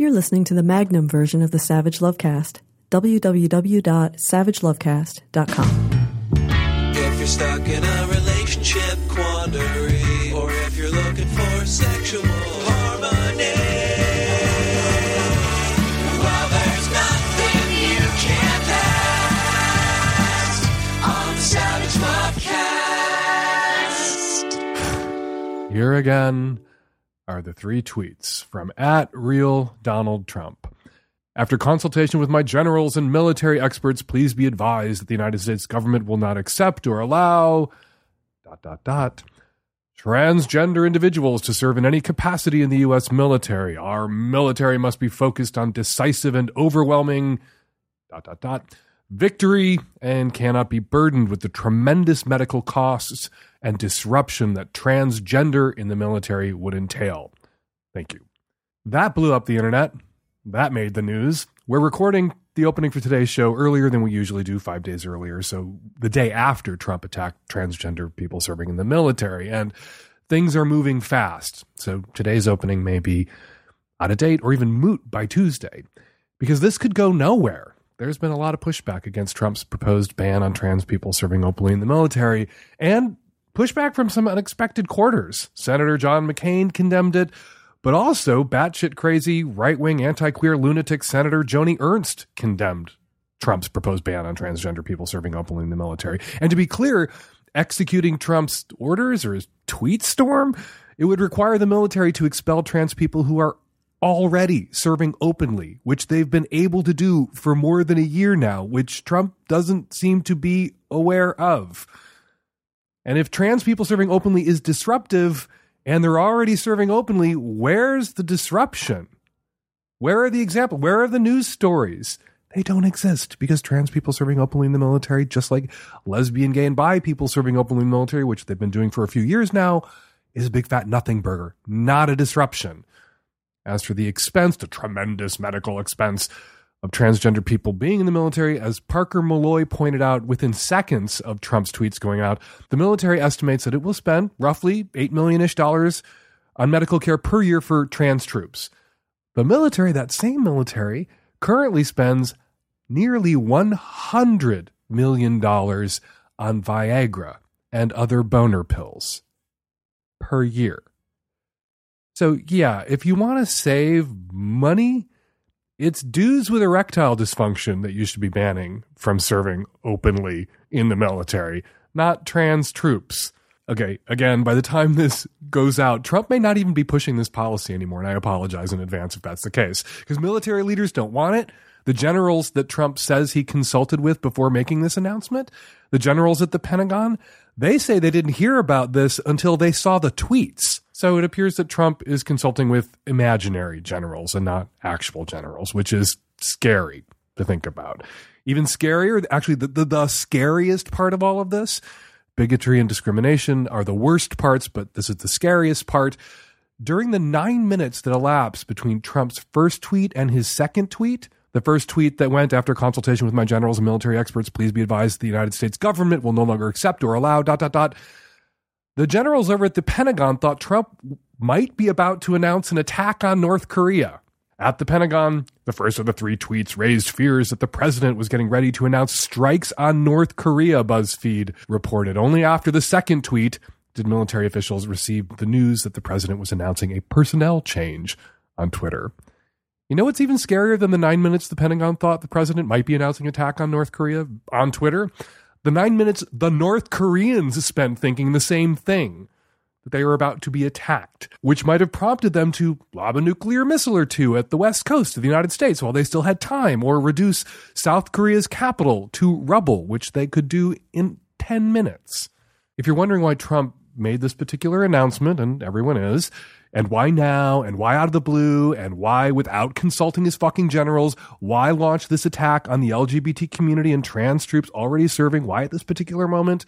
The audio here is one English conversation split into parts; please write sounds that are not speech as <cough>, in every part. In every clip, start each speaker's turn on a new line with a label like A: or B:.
A: You're listening to the Magnum version of the Savage Lovecast. www.savagelovecast.com.
B: If you're stuck in a relationship quandary, or if you're looking for sexual harmony, well, there's nothing you can't ask on the Savage Lovecast.
C: Here again are the three tweets from at real Donald Trump. After consultation with my generals and military experts, please be advised that the United States government will not accept or allow dot dot dot transgender individuals to serve in any capacity in the US military. Our military must be focused on decisive and overwhelming dot dot dot victory and cannot be burdened with the tremendous medical costs and disruption that transgender in the military would entail. Thank you. That blew up the internet. That made the news. We're recording the opening for today's show earlier than we usually do, five days earlier. So the day after Trump attacked transgender people serving in the military. And things are moving fast. So today's opening may be out of date or even moot by Tuesday because this could go nowhere there's been a lot of pushback against Trump's proposed ban on trans people serving openly in the military and pushback from some unexpected quarters. Senator John McCain condemned it, but also batshit crazy right wing anti queer lunatic Senator Joni Ernst condemned Trump's proposed ban on transgender people serving openly in the military. And to be clear, executing Trump's orders or his tweet storm, it would require the military to expel trans people who are already serving openly, which they've been able to do for more than a year now, which Trump doesn't seem to be aware of. And if trans people serving openly is disruptive and they're already serving openly, where's the disruption? Where are the examples? Where are the news stories? They don't exist because trans people serving openly in the military, just like lesbian, gay, and bi people serving openly in the military, which they've been doing for a few years now, is a big fat nothing burger, not a disruption. As for the expense, the tremendous medical expense of transgender people being in the military, as Parker Molloy pointed out within seconds of Trump's tweets going out, the military estimates that it will spend roughly 8 million ish dollars on medical care per year for trans troops. The military, that same military, currently spends nearly $100 million on Viagra and other boner pills per year. So, yeah, if you want to save money, it's dudes with erectile dysfunction that you should be banning from serving openly in the military, not trans troops. Okay, again, by the time this goes out, Trump may not even be pushing this policy anymore, and I apologize in advance if that's the case, because military leaders don't want it. The generals that Trump says he consulted with before making this announcement, the generals at the Pentagon, they say they didn't hear about this until they saw the tweets. So it appears that Trump is consulting with imaginary generals and not actual generals, which is scary to think about. Even scarier, actually, the, the, the scariest part of all of this bigotry and discrimination are the worst parts, but this is the scariest part. During the nine minutes that elapsed between Trump's first tweet and his second tweet, the first tweet that went after consultation with my generals and military experts, please be advised the United States government will no longer accept or allow dot dot dot the generals over at the Pentagon thought Trump might be about to announce an attack on North Korea. At the Pentagon, the first of the three tweets raised fears that the president was getting ready to announce strikes on North Korea, BuzzFeed reported. Only after the second tweet did military officials receive the news that the president was announcing a personnel change on Twitter. You know what's even scarier than the nine minutes the Pentagon thought the president might be announcing an attack on North Korea on Twitter? The nine minutes the North Koreans spent thinking the same thing that they were about to be attacked, which might have prompted them to lob a nuclear missile or two at the west coast of the United States while they still had time, or reduce South Korea's capital to rubble, which they could do in 10 minutes. If you're wondering why Trump made this particular announcement, and everyone is, and why now? And why out of the blue? And why without consulting his fucking generals? Why launch this attack on the LGBT community and trans troops already serving? Why at this particular moment?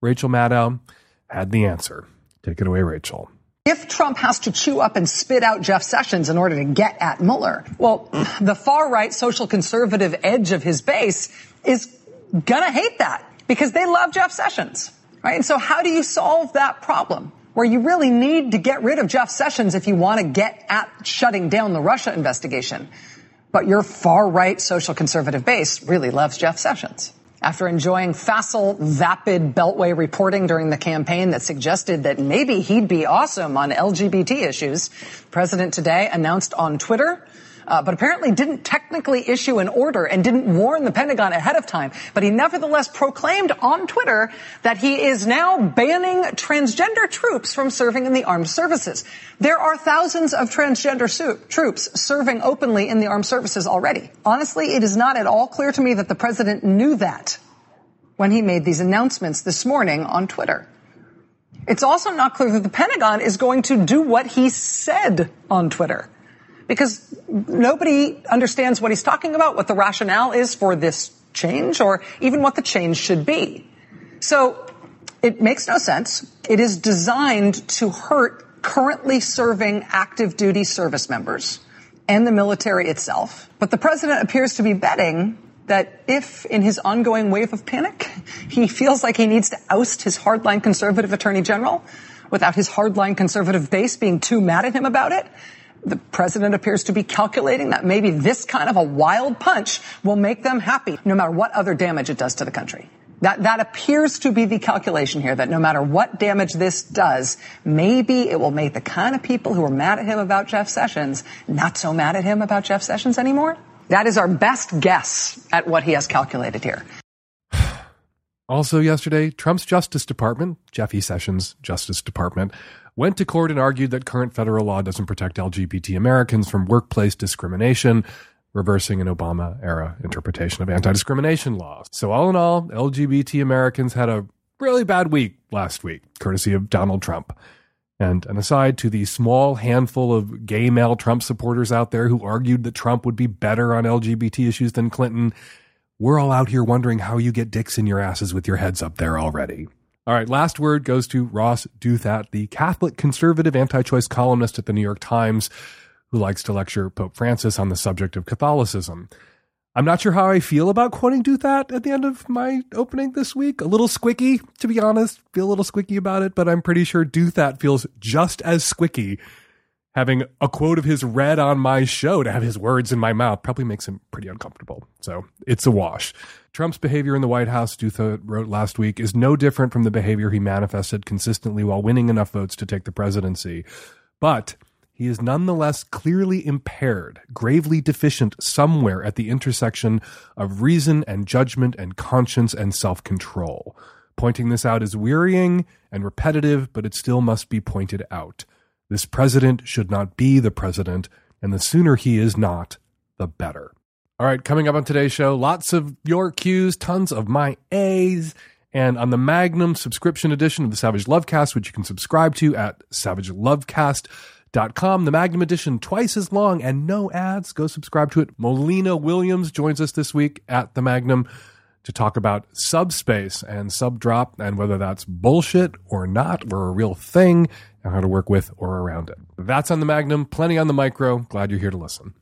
C: Rachel Maddow had the answer. Take it away, Rachel.
D: If Trump has to chew up and spit out Jeff Sessions in order to get at Mueller, well, the far right social conservative edge of his base is gonna hate that because they love Jeff Sessions, right? And so how do you solve that problem? Where you really need to get rid of Jeff Sessions if you want to get at shutting down the Russia investigation. But your far right social conservative base really loves Jeff Sessions. After enjoying facile, vapid Beltway reporting during the campaign that suggested that maybe he'd be awesome on LGBT issues, President today announced on Twitter uh, but apparently didn't technically issue an order and didn't warn the Pentagon ahead of time. But he nevertheless proclaimed on Twitter that he is now banning transgender troops from serving in the armed services. There are thousands of transgender troops serving openly in the armed services already. Honestly, it is not at all clear to me that the president knew that when he made these announcements this morning on Twitter. It's also not clear that the Pentagon is going to do what he said on Twitter because nobody understands what he's talking about, what the rationale is for this change, or even what the change should be. So it makes no sense. It is designed to hurt currently serving active duty service members and the military itself. But the president appears to be betting that if in his ongoing wave of panic, <laughs> he feels like he needs to oust his hardline conservative attorney general without his hardline conservative base being too mad at him about it, the president appears to be calculating that maybe this kind of a wild punch will make them happy, no matter what other damage it does to the country. That, that appears to be the calculation here, that no matter what damage this does, maybe it will make the kind of people who are mad at him about Jeff Sessions not so mad at him about Jeff Sessions anymore. That is our best guess at what he has calculated here. <sighs>
C: Also, yesterday, Trump's Justice Department, Jeffy Sessions' Justice Department, went to court and argued that current federal law doesn't protect LGBT Americans from workplace discrimination, reversing an Obama era interpretation of anti discrimination laws. So, all in all, LGBT Americans had a really bad week last week, courtesy of Donald Trump. And an aside to the small handful of gay male Trump supporters out there who argued that Trump would be better on LGBT issues than Clinton, we're all out here wondering how you get dicks in your asses with your heads up there already. All right, last word goes to Ross Douthat, the Catholic conservative anti choice columnist at the New York Times, who likes to lecture Pope Francis on the subject of Catholicism. I'm not sure how I feel about quoting Douthat at the end of my opening this week. A little squicky, to be honest. Feel a little squicky about it, but I'm pretty sure Douthat feels just as squicky having a quote of his read on my show to have his words in my mouth probably makes him pretty uncomfortable. So it's a wash. Trump's behavior in the White House, Douthat wrote last week, is no different from the behavior he manifested consistently while winning enough votes to take the presidency. But he is nonetheless clearly impaired, gravely deficient somewhere at the intersection of reason and judgment and conscience and self control. Pointing this out is wearying and repetitive, but it still must be pointed out. This president should not be the president, and the sooner he is not, the better. All right, coming up on today's show, lots of your Q's, tons of my A's, and on the Magnum subscription edition of the Savage Lovecast, which you can subscribe to at savagelovecast.com. The Magnum edition, twice as long and no ads. Go subscribe to it. Mollena Williams joins us this week at the Magnum to talk about subspace and subdrop and whether that's bullshit or not, or a real thing, and how to work with or around it. That's on the Magnum, plenty on the micro. Glad you're here to listen.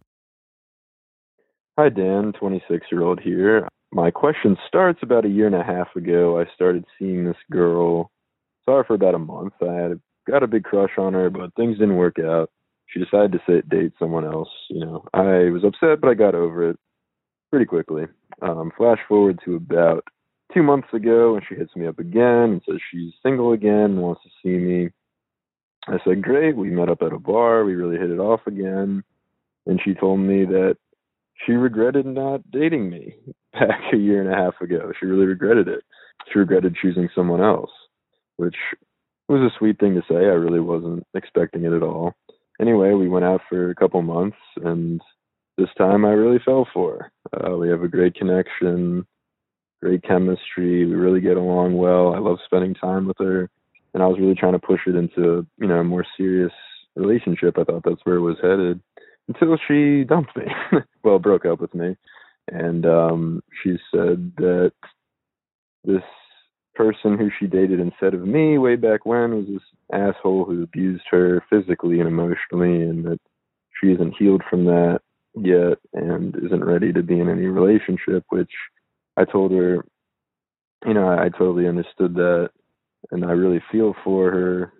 E: Hi, Dan, 26 year old here. My question starts about a year and a half ago. I started seeing this girl. Her for about a month. I had got a big crush on her, but things didn't work out. She decided to say, date someone else. You know, I was upset, but I got over it pretty quickly. Um, flash forward to about two months ago, and she hits me up again and says she's single again and wants to see me. I said, Great. We met up at a bar. We really hit it off again. And she told me that she regretted not dating me <laughs> back a year and a half ago. She really regretted it. She regretted choosing someone else, which was a sweet thing to say. I really wasn't expecting it at all. Anyway, we went out for a couple months, and this time I really fell for. Uh, we have a great connection, great chemistry. We really get along well. I love spending time with her and I was really trying to push it into you know a more serious relationship. I thought that's where it was headed until she dumped me. <laughs> well, broke up with me, and um, she said that this person who she dated instead of me way back when was this asshole who abused her physically and emotionally, and that she isn't healed from that yet and isn't ready to be in any relationship. Which I told her, you know, I, totally understood that and I really feel for her.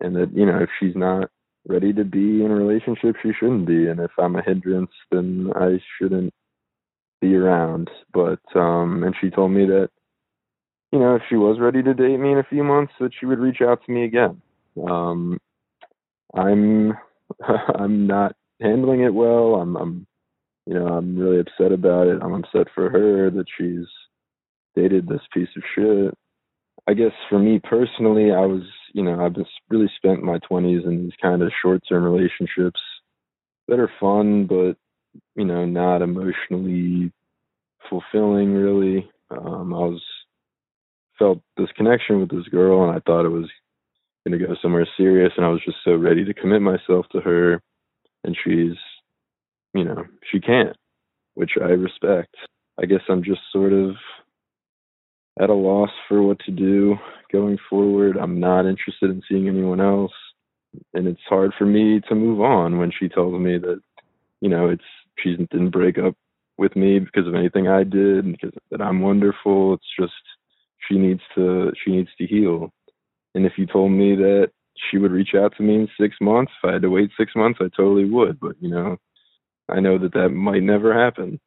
E: and that you know if she's not ready to be in a relationship, she shouldn't be, and if I'm a hindrance, then I shouldn't be around. But um, and she told me that you know if she was ready to date me in a few months, that she would reach out to me again. Um, I'm <laughs> I'm not handling it well. I'm I'm you know I'm really upset about it. I'm upset for her that she's dated this piece of shit. I guess for me personally, I was you know I've just really spent my 20s in these kind of short-term relationships that are fun, but you know not emotionally fulfilling really. Um, I was felt this connection with this girl, and I thought it was going to go somewhere serious, and I was just so ready to commit myself to her, and she's, you know, she can't, which I respect. I guess I'm just sort of at a loss for what to do going forward. I'm not interested in seeing anyone else, and it's hard for me to move on when she tells me that, you know, it's she didn't break up with me because of anything I did and because that I'm wonderful. It's just she needs to she needs to heal. And if you told me that she would reach out to me in six months, if I had to wait six months, I totally would. But you know, I know that that might never happen.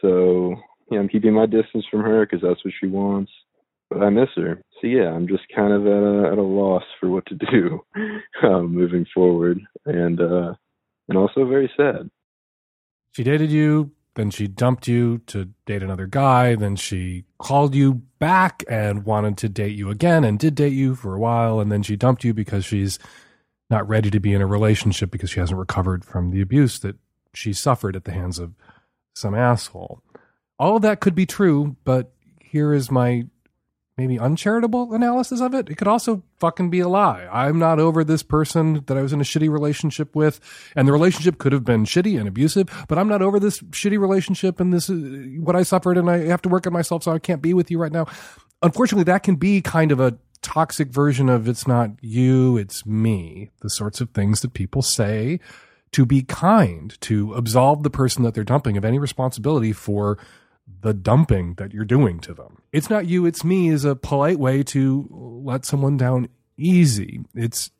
E: So yeah, I'm keeping my distance from her because that's what she wants. But I miss her. So yeah, I'm just kind of at a at a loss for what to <laughs> do um, moving forward, and uh, and also very sad.
C: She dated you, then she dumped you to date another guy. Then she called you back and wanted to date you again and did date you for a while. And then she dumped you because she's not ready to be in a relationship because she hasn't recovered from the abuse that she suffered at the hands of some asshole. All of that could be true, but here is my maybe uncharitable analysis of it. It could also fucking be a lie. I'm not over this person that I was in a shitty relationship with, and the relationship could have been shitty and abusive, but I'm not over this shitty relationship and this uh, what I suffered, and I have to work on myself, so I can't be with you right now. Unfortunately, that can be kind of a toxic version of it's not you, it's me. The sorts of things that people say to be kind, to absolve the person that they're dumping of any responsibility for the dumping that you're doing to them. It's not you, it's me is a polite way to let someone down easy. It's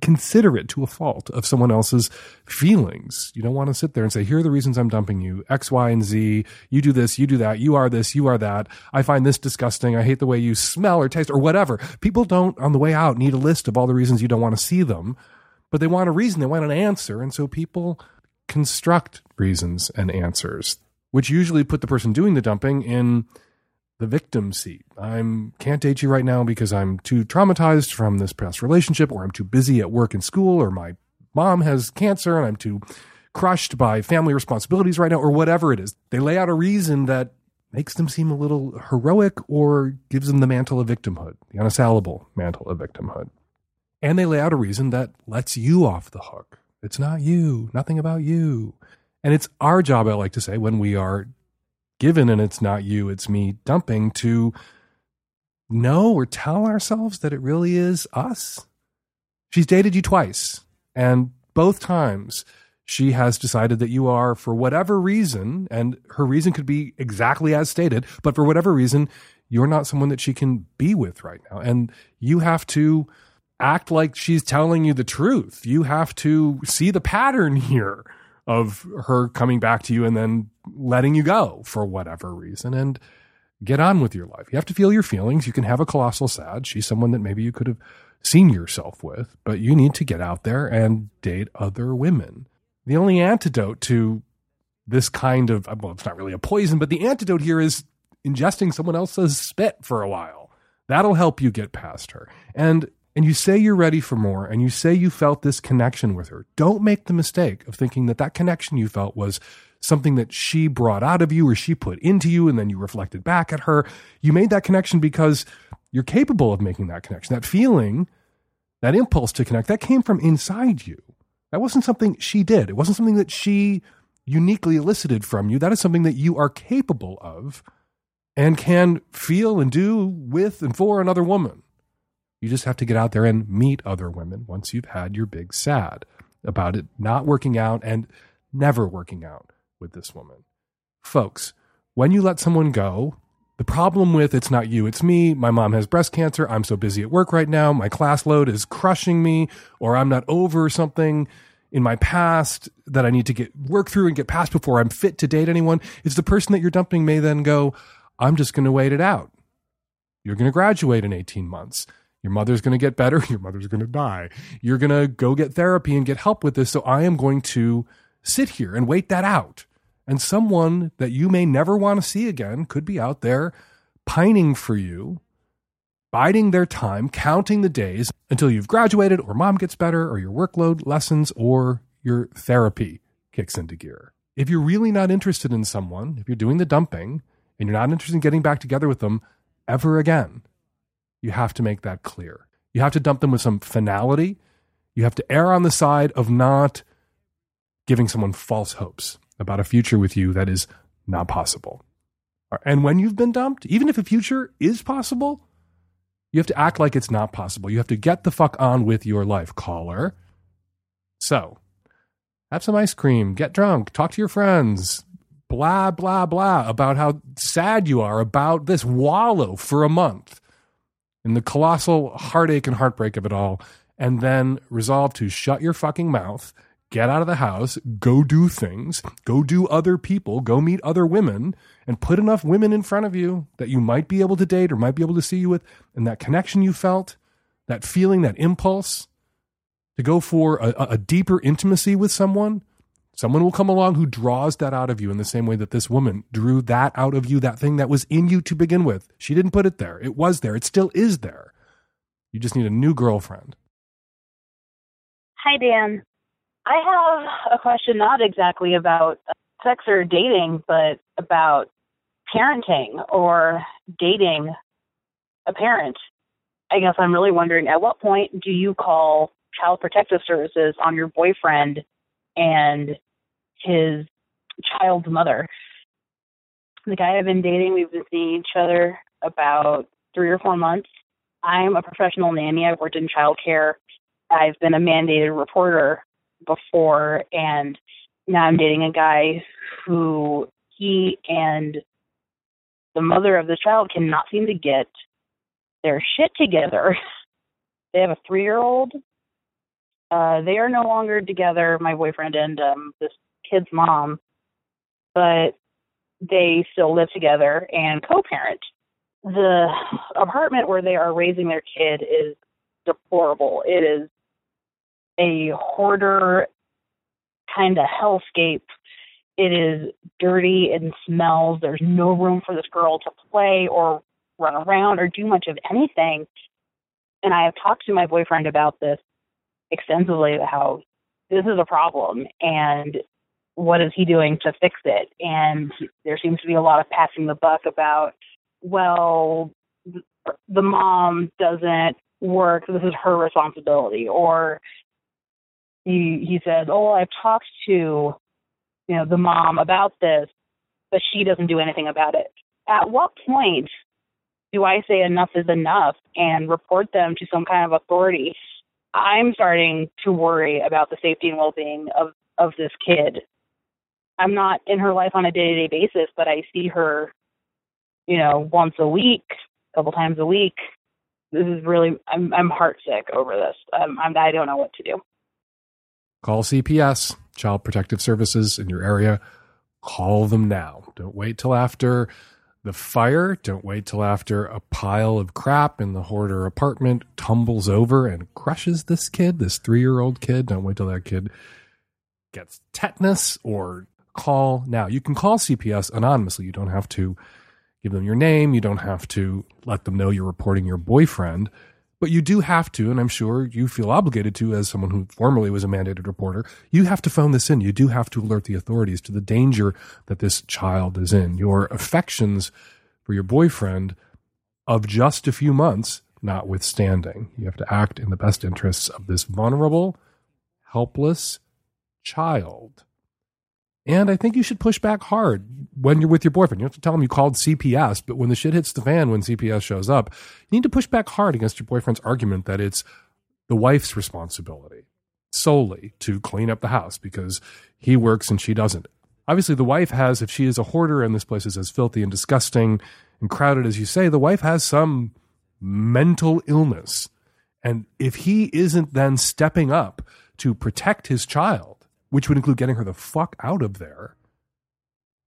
C: considerate to a fault of someone else's feelings. You don't want to sit there and say, here are the reasons I'm dumping you X, Y, and Z. You do this, you do that. You are this, you are that. I find this disgusting. I hate the way you smell or taste or whatever. People don't, on the way out, need a list of all the reasons you don't want to see them, but they want a reason, they want an answer. And so people construct reasons and answers which usually put the person doing the dumping in the victim seat. I'm can't date you right now because I'm too traumatized from this past relationship, or I'm too busy at work and school, or my mom has cancer and I'm too crushed by family responsibilities right now, or whatever it is. They lay out a reason that makes them seem a little heroic or gives them the mantle of victimhood, the unassailable mantle of victimhood. And they lay out a reason that lets you off the hook. It's not you, nothing about you. And it's our job, I like to say, when we are given and it's not you, it's me dumping to know or tell ourselves that it really is us. She's dated you twice, and both times she has decided that you are, for whatever reason, and her reason could be exactly as stated, but for whatever reason, you're not someone that she can be with right now. And you have to act like she's telling you the truth. You have to see the pattern <laughs> here of her coming back to you and then letting you go for whatever reason and get on with your life. You have to feel your feelings. You can have a colossal sad. She's someone that maybe you could have seen yourself with, but you need to get out there and date other women. The only antidote to this kind of, well, it's not really a poison, but the antidote here is ingesting someone else's spit for a while. That'll help you get past her. And and you say you're ready for more and you say you felt this connection with her, don't make the mistake of thinking that that connection you felt was something that she brought out of you or she put into you and then you reflected back at her. You made that connection because you're capable of making that connection. That feeling, that impulse to connect, that came from inside you. That wasn't something she did. It wasn't something that she uniquely elicited from you. That is something that you are capable of and can feel and do with and for another woman. You just have to get out there and meet other women once you've had your big sad about it not working out and never working out with this woman. Folks, when you let someone go, The problem with it's not you, it's me. My mom has breast cancer. I'm so busy at work right now. My class load is crushing me, or I'm not over something in my past that I need to get work through and get past before I'm fit to date anyone. It's the person that you're dumping may then go, I'm just going to wait it out. You're going to graduate in 18 months. Your mother's going to get better. <laughs> Your mother's going to die. You're going to go get therapy and get help with this. So I am going to sit here and wait that out. And someone that you may never want to see again could be out there pining for you, biding their time, counting the days until you've graduated or mom gets better or your workload lessens or your therapy kicks into gear. If you're really not interested in someone, if you're doing the dumping and you're not interested in getting back together with them ever again, you have to make that clear. You have to dump them with some finality. You have to err on the side of not giving someone false hopes about a future with you that is not possible. And when you've been dumped, even if a future is possible, you have to act like it's not possible. You have to get the fuck on with your life, caller. So, have some ice cream, get drunk, talk to your friends, blah, blah, blah about how sad you are about this, wallow for a month in the colossal heartache and heartbreak of it all, and then resolve to shut your fucking mouth get out of the house, go do things, go do other people, go meet other women, and put enough women in front of you that you might be able to date or might be able to see you with, and that connection you felt, that feeling, that impulse to go for a, a deeper intimacy with someone. Someone will come along who draws that out of you in the same way that this woman drew that out of you, that thing that was in you to begin with. She didn't put it there. It was there. It still is there. You just need a new girlfriend.
F: Hi, Dan. I have a question not exactly about sex or dating, but about parenting or dating a parent. I guess I'm really wondering at what point do you call Child Protective Services on your boyfriend and his child's mother? The guy I've been dating, we've been seeing each other about three or four months. I'm a professional nanny. I've worked in childcare. I've been a mandated reporter before and now I'm dating a guy who he and the mother of the child cannot seem to get their shit together. <laughs> they have a three year old. Uh, they are no longer together, my boyfriend and um, this kid's mom, but they still live together and co parent. The apartment where they are raising their kid is deplorable. It is a hoarder kind of hellscape. It is dirty and smells. There's no room for this girl to play or run around or do much of anything. And I have talked to my boyfriend about this extensively how this is a problem and what is he doing to fix it? And there seems to be a lot of passing the buck about, well, the mom doesn't work, this is her responsibility, or he he says, "Oh, I've talked to, you know, the mom about this, but she doesn't do anything about it." At what point do I say enough is enough and report them to some kind of authority? I'm starting to worry about the safety and well-being of of this kid. I'm not in her life on a day-to-day basis, but I see her, you know, once a week, a couple times a week. This is really I'm I'm heartsick over this. Um, I'm I don't know what to do.
C: Call CPS, Child Protective Services in your area. Call them now. Don't wait till after the fire. Don't wait till after a pile of crap in the hoarder apartment tumbles over and crushes this kid, this three year old kid. Don't wait till that kid gets tetanus or call now. You can call CPS anonymously. You don't have to give them your name. You don't have to let them know you're reporting your boyfriend. But you do have to, and I'm sure you feel obligated to, as someone who formerly was a mandated reporter, you have to phone this in. You do have to alert the authorities to the danger that this child is in. Your affections for your boyfriend of just a few months, notwithstanding. You have to act in the best interests of this vulnerable, helpless child. And I think you should push back hard when you're with your boyfriend. You have to tell him you called CPS, but when the shit hits the fan, when CPS shows up, you need to push back hard against your boyfriend's argument that it's the wife's responsibility solely to clean up the house because he works and she doesn't. obviously the wife has, if she is a hoarder and this place is as filthy and disgusting and crowded as you say, the wife has some mental illness. And if he isn't then stepping up to protect his child, which would include getting her the fuck out of there,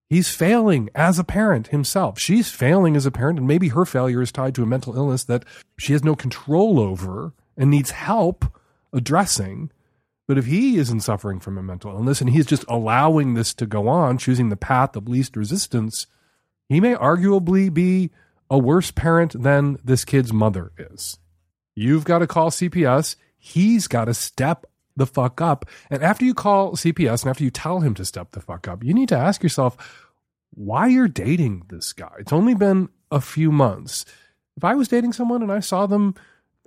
C: he's failing as a parent himself. She's failing as a parent, and maybe her failure is tied to a mental illness that she has no control over and needs help addressing. But if he isn't suffering from a mental illness and he's just allowing this to go on, choosing the path of least resistance, he may arguably be a worse parent than this kid's mother is. You've got to call CPS. He's got to step the fuck up. And after you call CPS and after you tell him to step the fuck up, you need to ask yourself why you're dating this guy. It's only been a few months. If I was dating someone and I saw them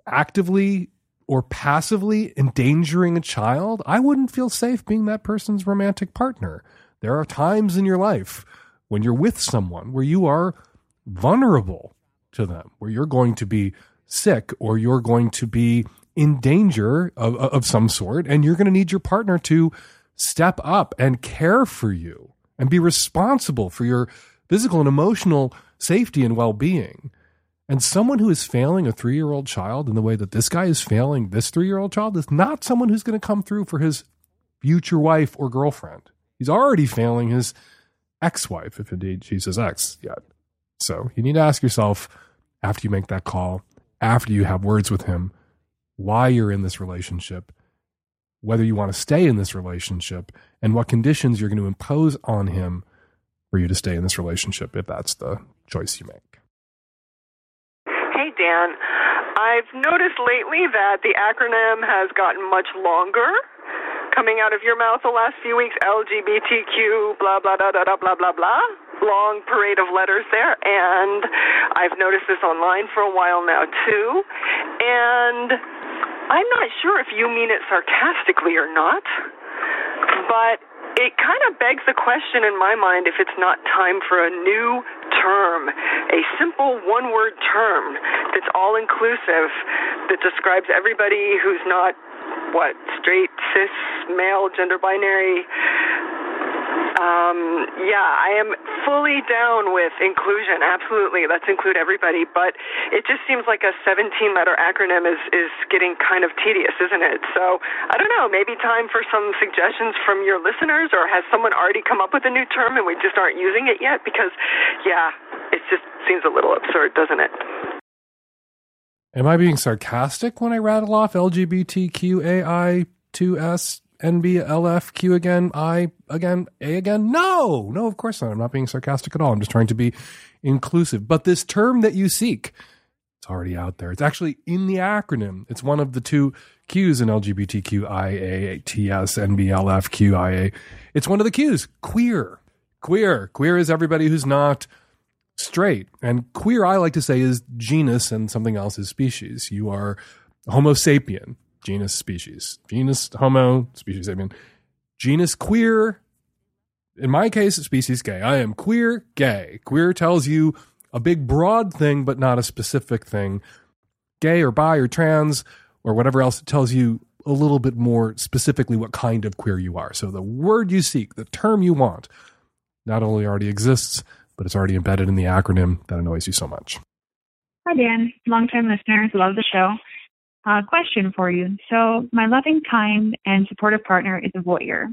C: actively or passively endangering a child, I wouldn't feel safe being that person's romantic partner. There are times in your life when you're with someone where you are vulnerable to them, where you're going to be sick or you're going to be in danger of, of some sort, and you're going to need your partner to step up and care for you and be responsible for your physical and emotional safety and well being. And someone who is failing a three year old child in the way that this guy is failing this three year old child is not someone who's going to come through for his future wife or girlfriend. He's already failing his ex wife, if indeed she's his ex yet. So you need to ask yourself after you make that call, after you have words with him, why you're in this relationship, whether you want to stay in this relationship, and what conditions you're going to impose on him for you to stay in this relationship if that's the choice you make.
G: Hey, Dan. I've noticed lately that the acronym has gotten much longer coming out of your mouth the last few weeks LGBTQ, blah, blah, blah, blah, blah, blah, blah long parade of letters there, and I've noticed this online for a while now too. And I'm not sure if you mean it sarcastically or not, but it kind of begs the question in my mind if it's not time for a new term, a simple one word term that's all inclusive, that describes everybody who's not, what, straight, cis, male, gender binary, um, yeah, I am fully down with inclusion. Absolutely, let's include everybody. But it just seems like a 17-letter acronym is is getting kind of tedious, isn't it? So I don't know. Maybe time for some suggestions from your listeners, or has someone already come up with a new term and we just aren't using it yet? Because yeah, it just seems a little absurd, doesn't it?
C: Am I being sarcastic when I rattle off LGBTQAI2S NBLFQ again, I again, A again? No, no, of course not. I'm not being sarcastic at all. I'm just trying to be inclusive. But this term that you seek, it's already out there. It's actually in the acronym. It's one of the two Qs in LGBTQIA, TS, NBLF, It's one of the Qs, queer. Queer. Queer is everybody who's not straight. And queer, I like to say, is genus and something else is species. You are Homo sapien genus species. Genus homo species mean genus queer in my case species gay. I am queer gay. Queer tells you a big broad thing but not a specific thing. Gay or bi or trans or whatever else it tells you a little bit more specifically what kind of queer you are. So the word you seek the term you want not only already exists but it's already embedded in the acronym that annoys you so much.
H: Hi dan. Longtime listeners love the show uh, question for you. So, my loving, kind, and supportive partner is a voyeur.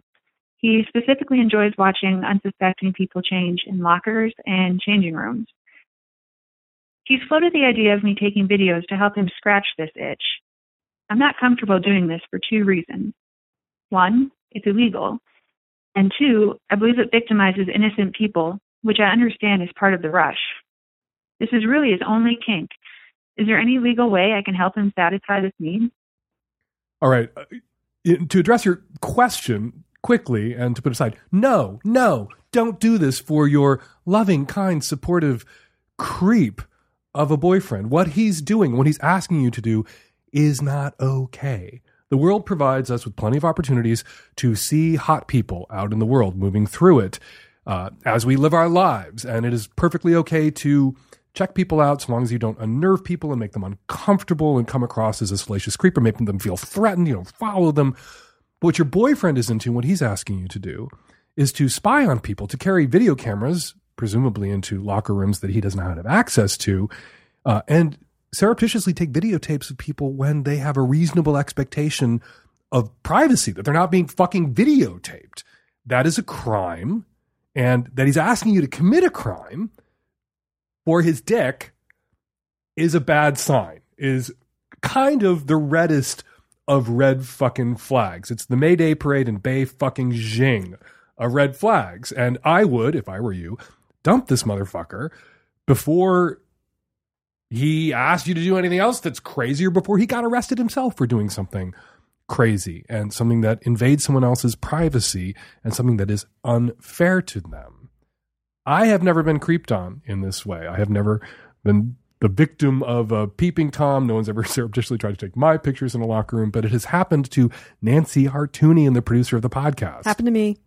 H: He specifically enjoys watching unsuspecting people change in lockers and changing rooms. He's floated the idea of me taking videos to help him scratch this itch. I'm not comfortable doing this for two reasons. One, it's illegal. And two, I believe it victimizes innocent people, which I understand is part of the rush. This is really his only kink, is there any legal way I can help him satisfy this need?
C: All right. Uh, to address your question quickly and to put aside, no, no, don't do this for your loving, kind, supportive creep of a boyfriend. What he's doing, what he's asking you to do, is not okay. The world provides us with plenty of opportunities to see hot people out in the world moving through it uh, as we live our lives. And it is perfectly okay to check people out so long as you don't unnerve people and make them uncomfortable and come across as a salacious creeper, making them feel threatened. You don't follow them. But what your boyfriend is into, what he's asking you to do, is to spy on people, to carry video cameras, presumably into locker rooms that he does not have access to, uh, and surreptitiously take videotapes of people when they have a reasonable expectation of privacy, that they're not being fucking videotaped. That is a crime, and that he's asking you to commit a crime for his dick is a bad sign, is kind of the reddest of red fucking flags. It's the May Day parade in Bay fucking Jing of red flags. And I would, if I were you, dump this motherfucker before he asked you to do anything else that's crazy or before he got arrested himself for doing something crazy and something that invades someone else's privacy and something that is unfair to them. I have never been creeped on in this way. I have never been the victim of a peeping Tom. No one's ever <laughs> surreptitiously tried to take my pictures in a locker room, but it has happened to Nancy Hartuni and the producer of the podcast.
A: Happened to me.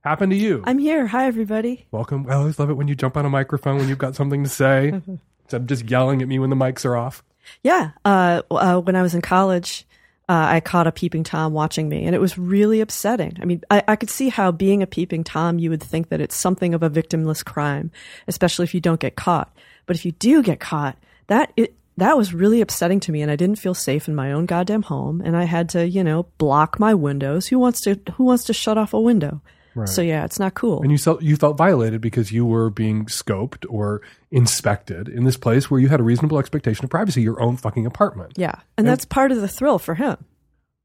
C: Happened to you.
A: I'm here. Hi, everybody.
C: Welcome. I always love it when you jump on a microphone when you've got something to say <laughs> instead of just yelling at me when the mics are off.
A: Yeah. Uh, uh, when I was in college, uh, I caught a peeping Tom watching me, and it was really upsetting. I mean, I, I could see how being a peeping Tom, you would think that it's something of a victimless crime, especially if you don't get caught. But if you do get caught, that it, that was really upsetting to me, and I didn't feel safe in my own goddamn home, and I had to, you know, block my windows. Who wants to Who wants to shut off a window?
C: Right.
A: So yeah, it's not cool.
C: And you felt you felt violated because you were being scoped or inspected in this place where you had a reasonable expectation of privacy, your own fucking apartment.
A: yeah, and that's part of the thrill for him.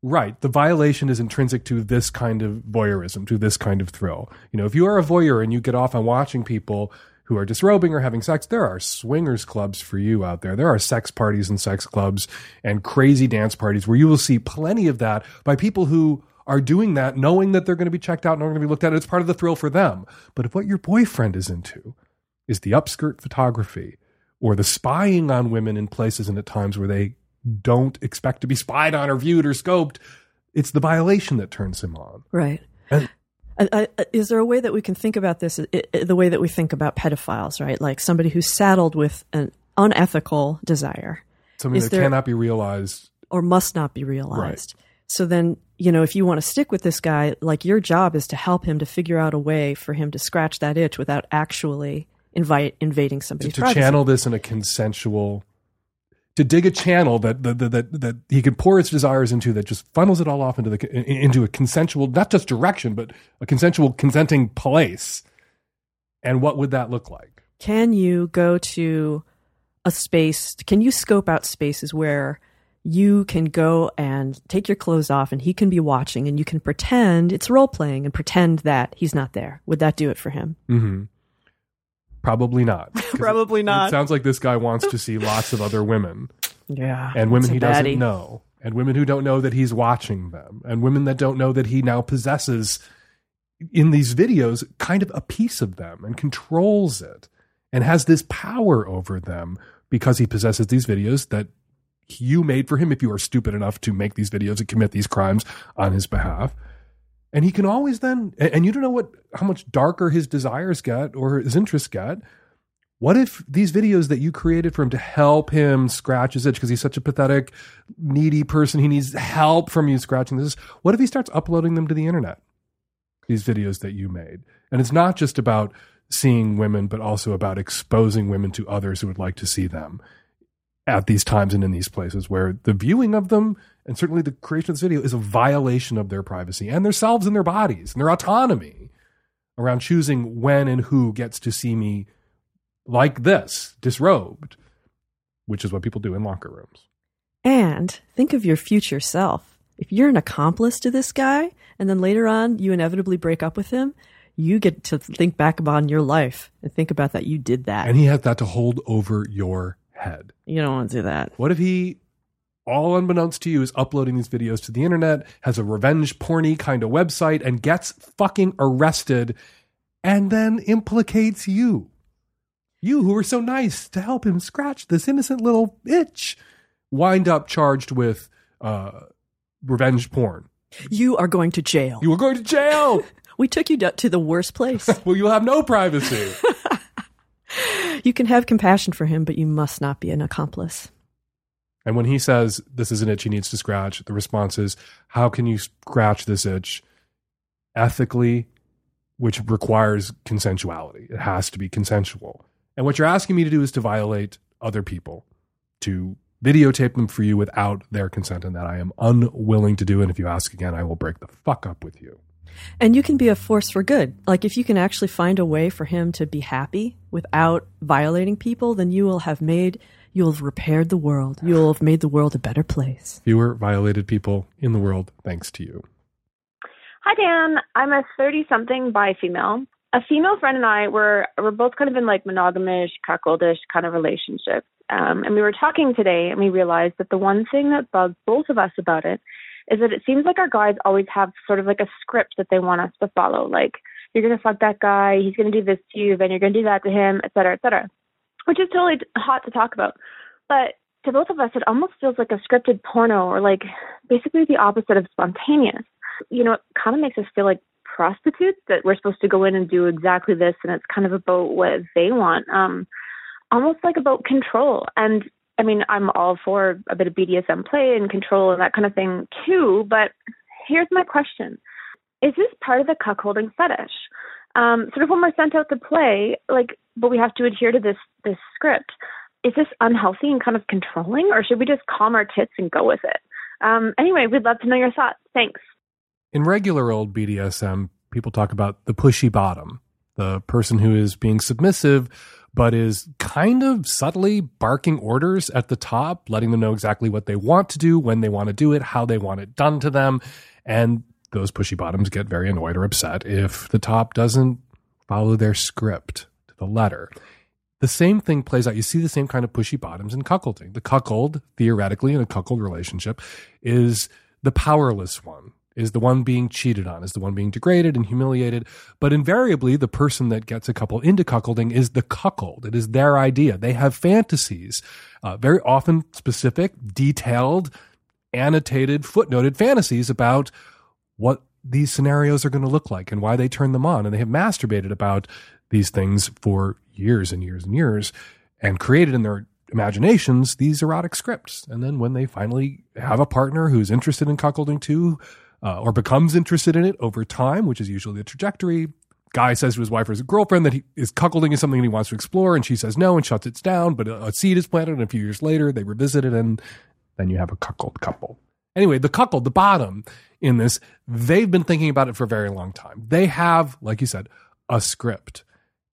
C: Right. The violation is intrinsic to this kind of voyeurism, to this kind of thrill. You know, if you are a voyeur and you get off on watching people who are disrobing or having sex, there are swingers clubs for you out there. There are sex parties and sex clubs and crazy dance parties where you will see plenty of that by people who are doing that knowing that they're going to be checked out and are going to be looked at. It's part of the thrill for them. But if what your boyfriend is into is the upskirt photography or the spying on women in places and at times where they don't expect to be spied on or viewed or scoped, it's the violation that turns him on.
A: Right.
C: And
A: I, I, is there a way that we can think about this i- i- the way that we think about pedophiles, right? Like somebody who's saddled with an unethical desire
C: something
A: Is
C: that
A: there-
C: cannot be realized.
A: or must not be realized. So then, you know, if you want to stick with this guy, like your job is to help him to figure out a way for him to scratch that itch without actually invite invading
C: To,
A: somebody's
C: to
A: privacy.
C: channel this in a consensual, to dig a channel that that, that that that he can pour his desires into that just funnels it all off into the into a consensual, not just direction, but a consensual, consenting place. And what would that look like?
A: Can you go to a space? Can you scope out spaces where you can go and take your clothes off and he can be watching and you can pretend it's role playing and pretend that he's not there? Would that do it for him?
C: Mm-hmm. Probably not. <laughs> it-
A: Probably
C: It
A: not.
C: sounds like this guy wants to see lots of other women.
A: Yeah.
C: and women he doesn't know, and women who don't know that he's watching them, and women that don't know that he now possesses in these videos kind of a piece of them and controls it and has this power over them because he possesses these videos that you made for him if you are stupid enough to make these videos and commit these crimes on his behalf. And he can always then, and you don't know what how much darker his desires get or his interests get. What if these videos that you created for him to help him scratch his itch because he's such a pathetic, needy person, he needs help from you scratching this. What if he starts uploading them to the internet? These videos that you made. And it's not just about seeing women, but also about exposing women to others who would like to see them at these times and in these places where the viewing of them and certainly the creation of this video is a violation of their privacy and themselves and their bodies and their autonomy around choosing when and who gets to see me like this, disrobed, which is what people do in locker rooms.
A: And think of your future self. If you're an accomplice to this guy, and then later on you inevitably break up with him, you get to think back upon your life and think about that you did that.
C: And he has that to hold over your head.
A: you don't want to do that.
C: What if he, all unbeknownst to you, is uploading these videos to the internet, has a revenge porny kind of website, and gets fucking arrested and then implicates you? You who were so nice to help him scratch this innocent little itch, wind up charged with uh, revenge porn.
A: You are going to jail.
C: You are going to jail. <laughs>
A: we took you to to the worst place. <laughs>
C: well, you'll have no privacy. <laughs>
A: you can have compassion for him, but you must not be an accomplice.
C: And when he says this is an itch he needs to scratch, the response is, How can you scratch this itch ethically, which requires consensuality. It has to be consensual. And what you're asking me to do is to violate other people, to videotape them for you without their consent, and that I am unwilling to do. And if you ask again, I will break the fuck up with you.
A: And you can be a force for good. Like if you can actually find a way for him to be happy without violating people, then you will have made you'll have repaired the world. You'll have made the world a better place.
C: Fewer violated people in the world thanks to you.
I: Hi Dan, I'm a 30 something bi female. A female friend and I were were both kind of in like monogamish, cuckoldish kind of relationships. Um, and we were talking today and we realized that the one thing that bugs both of us about it is that it seems like our guys always have sort of like a script that they want us to follow. Like, you're going to fuck that guy, he's going to do this to you, then you're going to do that to him, et cetera, et cetera, which is totally hot to talk about. But to both of us, it almost feels like a scripted porno or like basically the opposite of spontaneous. You know, it kind of makes us feel like prostitutes that we're supposed to go in and do exactly this and it's kind of about what they want. Um, almost like about control. And I mean, I'm all for a bit of BDSM play and control and that kind of thing too. But here's my question: Is this part of the cuckolding fetish? Um, sort of when we're sent out to play, like, but we have to adhere to this this script. Is this unhealthy and kind of controlling, or should we just calm our tits and go with it? Um, anyway, we'd love to know your thoughts. Thanks.
C: In regular old BDSM, people talk about the pushy bottom, the person who is being submissive but is kind of subtly barking orders at the top, letting them know exactly what they want to do, when they want to do it, how they want it done to them. And those pushy bottoms get very annoyed or upset if the top doesn't follow their script to the letter. The same thing plays out. You see the same kind of pushy bottoms in cuckolding. The cuckold, theoretically, in a cuckold relationship, is the powerless one is the one being cheated on, is the one being degraded and humiliated. But invariably, the person that gets a couple into cuckolding is the cuckold. It is their idea. They have fantasies, uh, very often specific, detailed, annotated, footnoted fantasies about what these scenarios are going to look like and why they turn them on. And they have masturbated about these things for years and years and years and created in their imaginations these erotic scripts. And then when they finally have a partner who's interested in cuckolding too, uh, or becomes interested in it over time, which is usually the trajectory. Guy says to his wife or his girlfriend that he is cuckolding is something he wants to explore, and she says no and shuts it down. But a, a seed is planted, and a few years later they revisit it, and then you have a cuckold couple. Anyway, the cuckold, the bottom in this, they've been thinking about it for a very long time. They have, like you said, a script,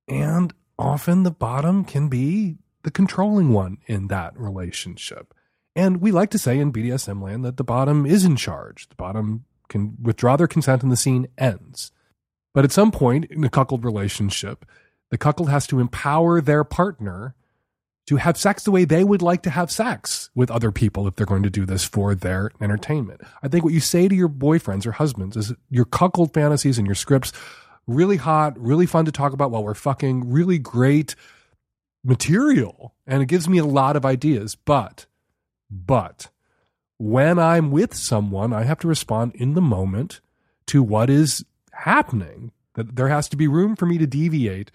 C: and often the bottom can be the controlling one in that relationship. And we like to say in BDSM land that the bottom is in charge. The bottom can withdraw their consent and the scene ends. But at some point in a cuckold relationship, the cuckold has to empower their partner to have sex the way they would like to have sex with other people if they're going to do this for their entertainment. I think what you say to your boyfriends or husbands is your cuckold fantasies and your scripts really hot, really fun to talk about while we're fucking, really great material. And it gives me a lot of ideas. But, but when I'm with someone, I have to respond in the moment to what is happening. That there has to be room for me to deviate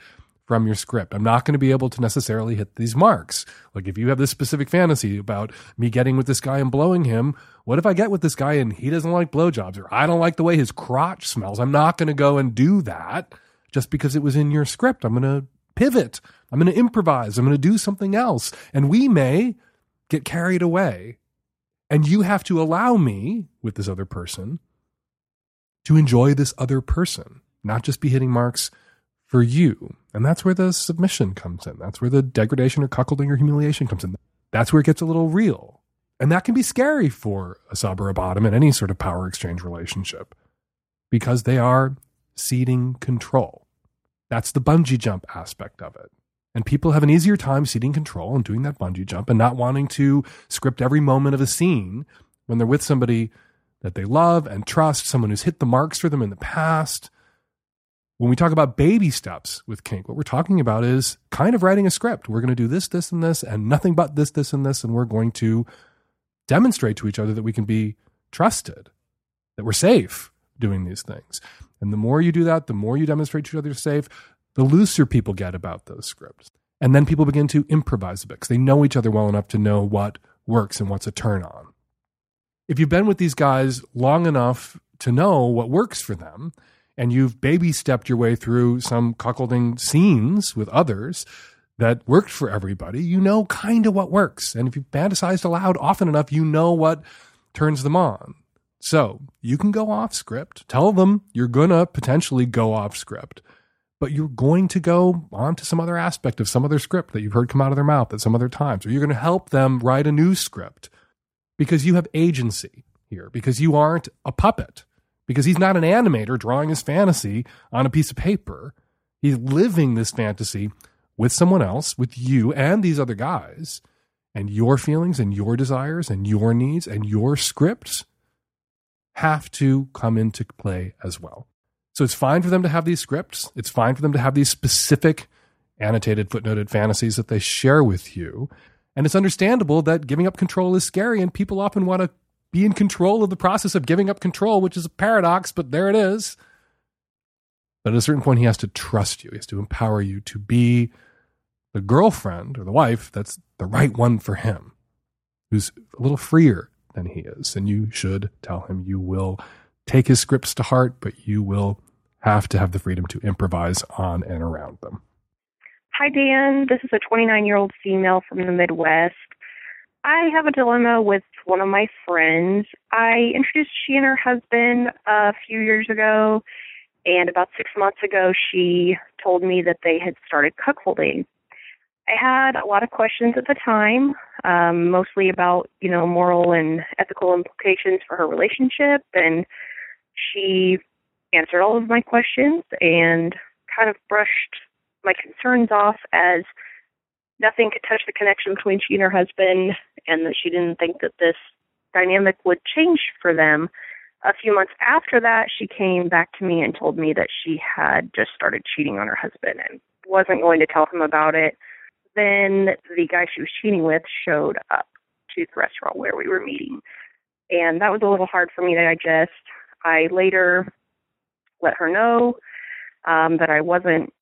C: from your script. I'm not going to be able to necessarily hit these marks. Like if you have this specific fantasy about me getting with this guy and blowing him, what if I get with this guy and he doesn't like blowjobs or I don't like the way his crotch smells? I'm not going to go and do that just because it was in your script. I'm going to pivot. I'm going to improvise. I'm going to do something else. And we may get carried away and you have to allow me with this other person to enjoy this other person, not just be hitting marks for you. And that's where the submission comes in. That's where the degradation or cuckolding or humiliation comes in. That's where it gets a little real. And that can be scary for a sub or a bottom in any sort of power exchange relationship because they are ceding control. That's the bungee jump aspect of it. And people have an easier time ceding control and doing that bungee jump and not wanting to script every moment of a scene when they're with somebody that they love and trust, someone who's hit the marks for them in the past. When we talk about baby steps with kink, what we're talking about is kind of writing a script. We're going to do this, this, and this, and nothing but this, this, and this. And we're going to demonstrate to each other that we can be trusted, that we're safe doing these things. And the more you do that, the more you demonstrate to each other you're safe, the looser people get about those scripts. And then people begin to improvise a bit because they know each other well enough to know what works and what's a turn on. If you've been with these guys long enough to know what works for them, and you've baby stepped your way through some cuckolding scenes with others that worked for everybody, you know kind of what works. And if you fantasized aloud often enough, you know what turns them on. So you can go off script. Tell them you're going to potentially go off script, but you're going to go on to some other aspect of some other script that you've heard come out of their mouth at some other times, or you're going to help them write a new script because you have agency here, because you aren't a puppet, because he's not an animator drawing his fantasy on a piece of paper. He's living this fantasy with someone else, with you and these other guys, and your feelings and your desires and your needs and your scripts have to come into play as well. So it's fine for them to have these scripts. It's fine for them to have these specific annotated, footnoted fantasies that they share with you. And it's understandable that giving up control is scary, and people often want to be in control of the process of giving up control, which is a paradox, but there it is. But at a certain point, he has to trust you. He has to empower you to be the girlfriend or the wife that's the right one for him, who's a little freer than he is. And you should tell him you will take his scripts to heart, but you will have to have the freedom to improvise on and around them.
J: Hi, Dan. This is a 29 year old female from the Midwest. I have a dilemma with one of my friends. I introduced she and her husband a few years ago, and about six months ago, she told me that they had started cuckolding. I had a lot of questions at the time, um, mostly about, you know, moral and ethical implications for her relationship. And she answered all of my questions and kind of brushed my concerns off as nothing could touch the connection between she and her husband and that she didn't think that this dynamic would change for them. A few months after that, she came back to me and told me that she had just started cheating on her husband and wasn't going to tell him about it then the guy she was cheating with showed up to the restaurant where we were meeting. And that was a little hard for me to digest. I later let her know um, that I wasn't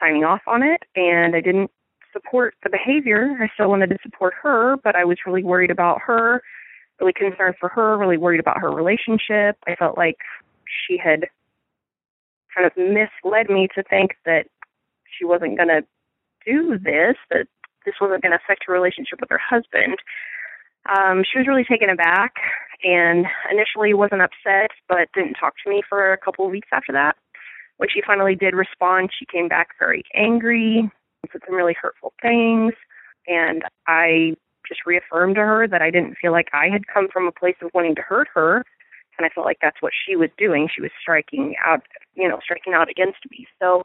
J: signing off on it and I didn't support the behavior. I still wanted to support her, but I was really worried about her, really concerned for her, really worried about her relationship. I felt like she had kind of misled me to think that she wasn't going to do this, that this wasn't going to affect her relationship with her husband. Um, she was really taken aback and initially wasn't upset, but didn't talk to me for a couple of weeks after that. When she finally did respond, she came back very angry, said some really hurtful things, and I just reaffirmed to her that I didn't feel like I had come from a place of wanting to hurt her, and I felt like that's what she was doing. She was striking out, you know, striking out against me. So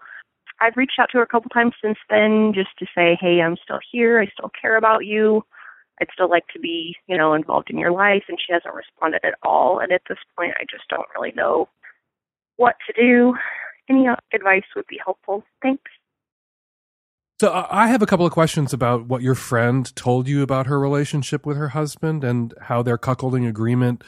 J: I've reached out to her a couple times since then just to say, hey, I'm still here. I still care about you. I'd still like to be, you know, involved in your life. And she hasn't responded at all. And at this point, I just don't really know what to do. Any advice would be helpful. Thanks.
C: So I have a couple of questions about what your friend told you about her relationship with her husband and how their cuckolding agreement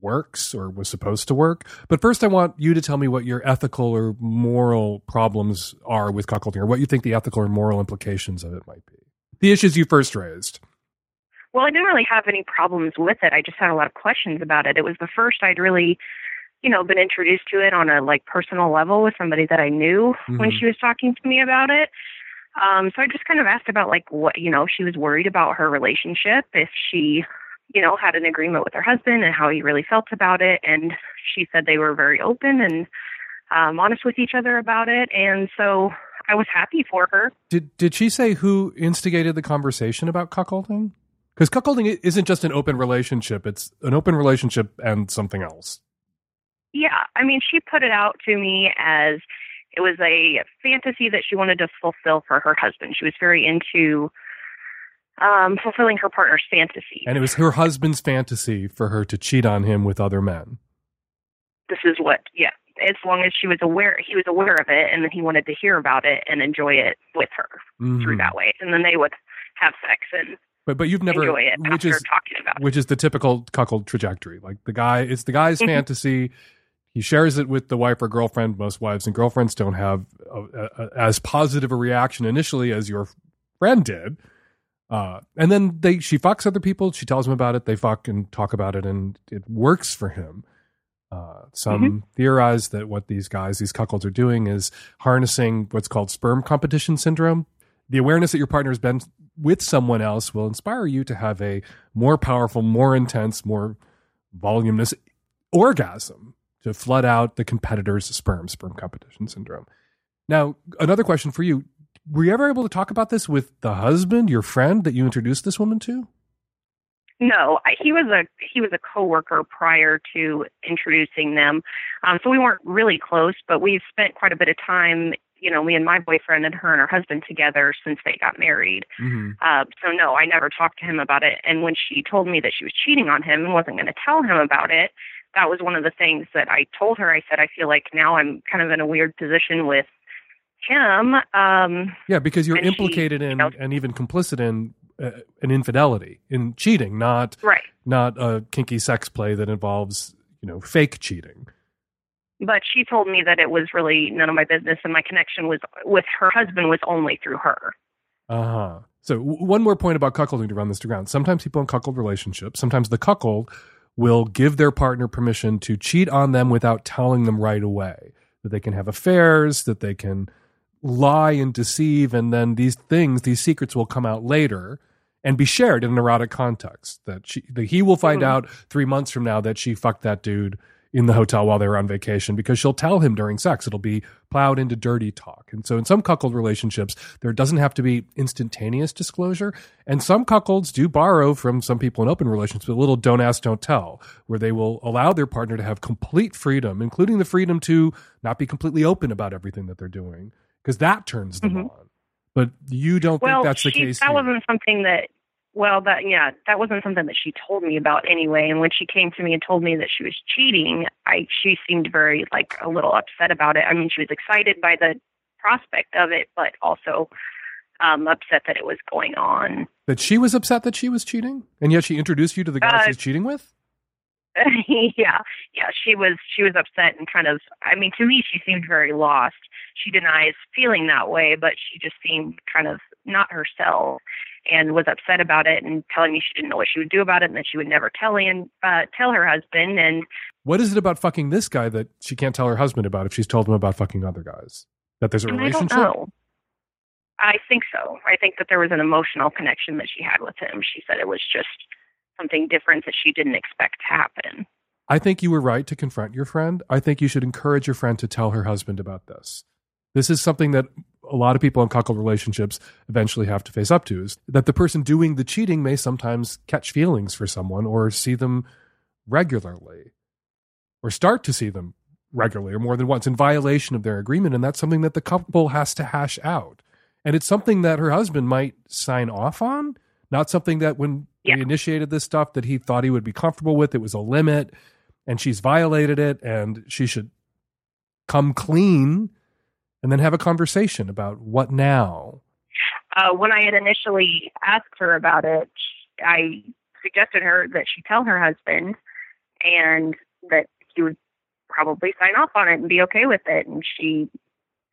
C: works or was supposed to work. But first, I want you to tell me what your ethical or moral problems are with cuckolding, or what you think the ethical or moral implications of it might be. The issues you first raised.
J: Well, I didn't really have any problems with it. I just had a lot of questions about it. It was the first I'd really, you know, been introduced to it on a like personal level with somebody that I knew mm-hmm. when she was talking to me about it. Um, so I just kind of asked about like what you know, she was worried about her relationship, if she you know, had an agreement with her husband and how he really felt about it. And she said they were very open and um, honest with each other about it. And so I was happy for her.
C: Did Did she say who instigated the conversation about cuckolding? Because cuckolding isn't just an open relationship; it's an open relationship and something else.
J: Yeah, I mean, she put it out to me as it was a fantasy that she wanted to fulfill for her husband. She was very into um, fulfilling her partner's fantasy.
C: And it was her husband's fantasy for her to cheat on him with other men.
J: This is what, yeah. As long as she was aware, he was aware of it, and then he wanted to hear about it and enjoy it with her mm-hmm. through that way. And then they would have sex and
C: but but you've never which is which is the typical cuckold trajectory. Like the guy, it's the guy's mm-hmm. fantasy. He shares it with the wife or girlfriend. Most wives and girlfriends don't have a, a, a, as positive a reaction initially as your friend did uh, and then they she fucks other people. She tells him about it. They fuck and talk about it, and it works for him. Uh, some theorize that what these guys, these cuckolds, are doing is harnessing what's called sperm competition syndrome. The awareness that your partner has been with someone else will inspire you to have a more powerful, more intense, more voluminous orgasm to flood out the competitor's sperm, sperm competition syndrome. Now, another question for you. Were you ever able to talk about this with the husband, your friend that you introduced this woman to?
J: No, he was a he was a coworker prior to introducing them, um, so we weren't really close. But we've spent quite a bit of time, you know, me and my boyfriend and her and her husband together since they got married.
C: Mm-hmm.
J: Uh, so no, I never talked to him about it. And when she told me that she was cheating on him and wasn't going to tell him about it, that was one of the things that I told her. I said I feel like now I'm kind of in a weird position with him. Um,
C: Yeah, because you're
J: And she,
C: implicated
J: you
C: in
J: know-
C: and even complicit in uh, an infidelity, in cheating, not
J: right.
C: not a kinky sex play that involves you know fake cheating.
J: But she told me that it was really none of my business, and my connection was with her husband was only through her.
C: Uh huh. So w- one more point about cuckolding to run this to ground. Sometimes people in cuckold relationships, sometimes the cuckold will give their partner permission to cheat on them without telling them right away that they can have affairs, that they can lie and deceive, and then these things, these secrets will come out later and be shared in an erotic context. That she, that he will find out three months from now that she fucked that dude in the hotel while they were on vacation because she'll tell him during sex. It'll be plowed into dirty talk. And so in some cuckold relationships, there doesn't have to be instantaneous disclosure. And some cuckolds do borrow from some people in open relationships, a little don't ask, don't tell, where they will allow their partner to have complete freedom, including the freedom to not be completely open about everything that they're doing, because that turns them mm-hmm. on. But you don't
J: well,
C: think that's the case.
J: that
C: here.
J: wasn't something that. Well, that yeah, that wasn't something that she told me about anyway. And when she came to me and told me that she was cheating, I she seemed very like a little upset about it. I mean, she was excited by the prospect of it, but also um, upset that it was going on.
C: that she was upset that she was cheating, and yet she introduced you to the guy
J: Uh,
C: she's cheating with. <laughs>
J: yeah, yeah, she was she was upset and kind of. I mean, to me, she seemed very lost. She denies feeling that way, but she just seemed kind of not herself and was upset about it and telling me she didn't know what she would do about it and that she would never tell and uh, tell her husband. And
C: What is it about fucking this guy that she can't tell her husband about if she's told him about fucking other guys? That there's a
J: And I
C: relationship?
J: don't know. I think so. I think that there was an emotional connection that she had with him. She said it was just something different that she didn't expect to happen.
C: I think you were right to confront your friend. I think you should encourage your friend to tell her husband about this. This is something that a lot of people in cuckold relationships eventually have to face up to is that the person doing the cheating may sometimes catch feelings for someone or see them regularly or start to see them regularly or more than once in violation of their agreement. And that's something that the couple has to hash out. And it's something that her husband might sign off on, not something that when they initiated this stuff that he thought he would be comfortable with. It was a limit and she's violated it and she should come clean and then have a conversation about what now.
J: Uh, when I had initially asked her about it, I suggested her that she tell her husband and that he would probably sign off on it and be okay with it. And she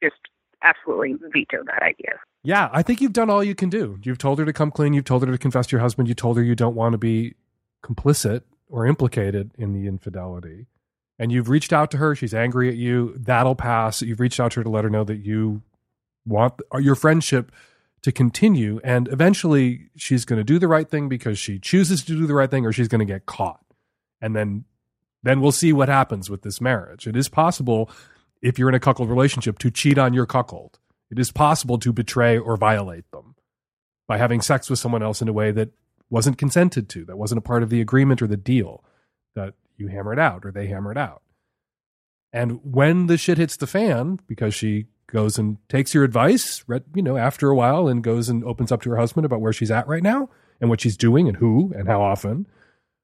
J: just absolutely vetoed that idea.
C: Yeah, I think you've done all you can do. You've told her to come clean. You've told her to confess to your husband. You told her you don't want to be complicit or implicated in the infidelity. And you've reached out to her. She's angry at you. That'll pass. You've reached out to her to let her know that you want uh, your friendship to continue. And eventually she's going to do the right thing because she chooses to do the right thing or she's going to get caught. And then, then we'll see what happens with this marriage. It is possible if you're in a cuckold relationship to cheat on your cuckold. It is possible to betray or violate them by having sex with someone else in a way that wasn't consented to, that wasn't a part of the agreement or the deal, that you hammer it out or they hammer it out. And when the shit hits the fan, because she goes and takes your advice, you know, after a while and goes and opens up to her husband about where she's at right now and what she's doing and who and how often,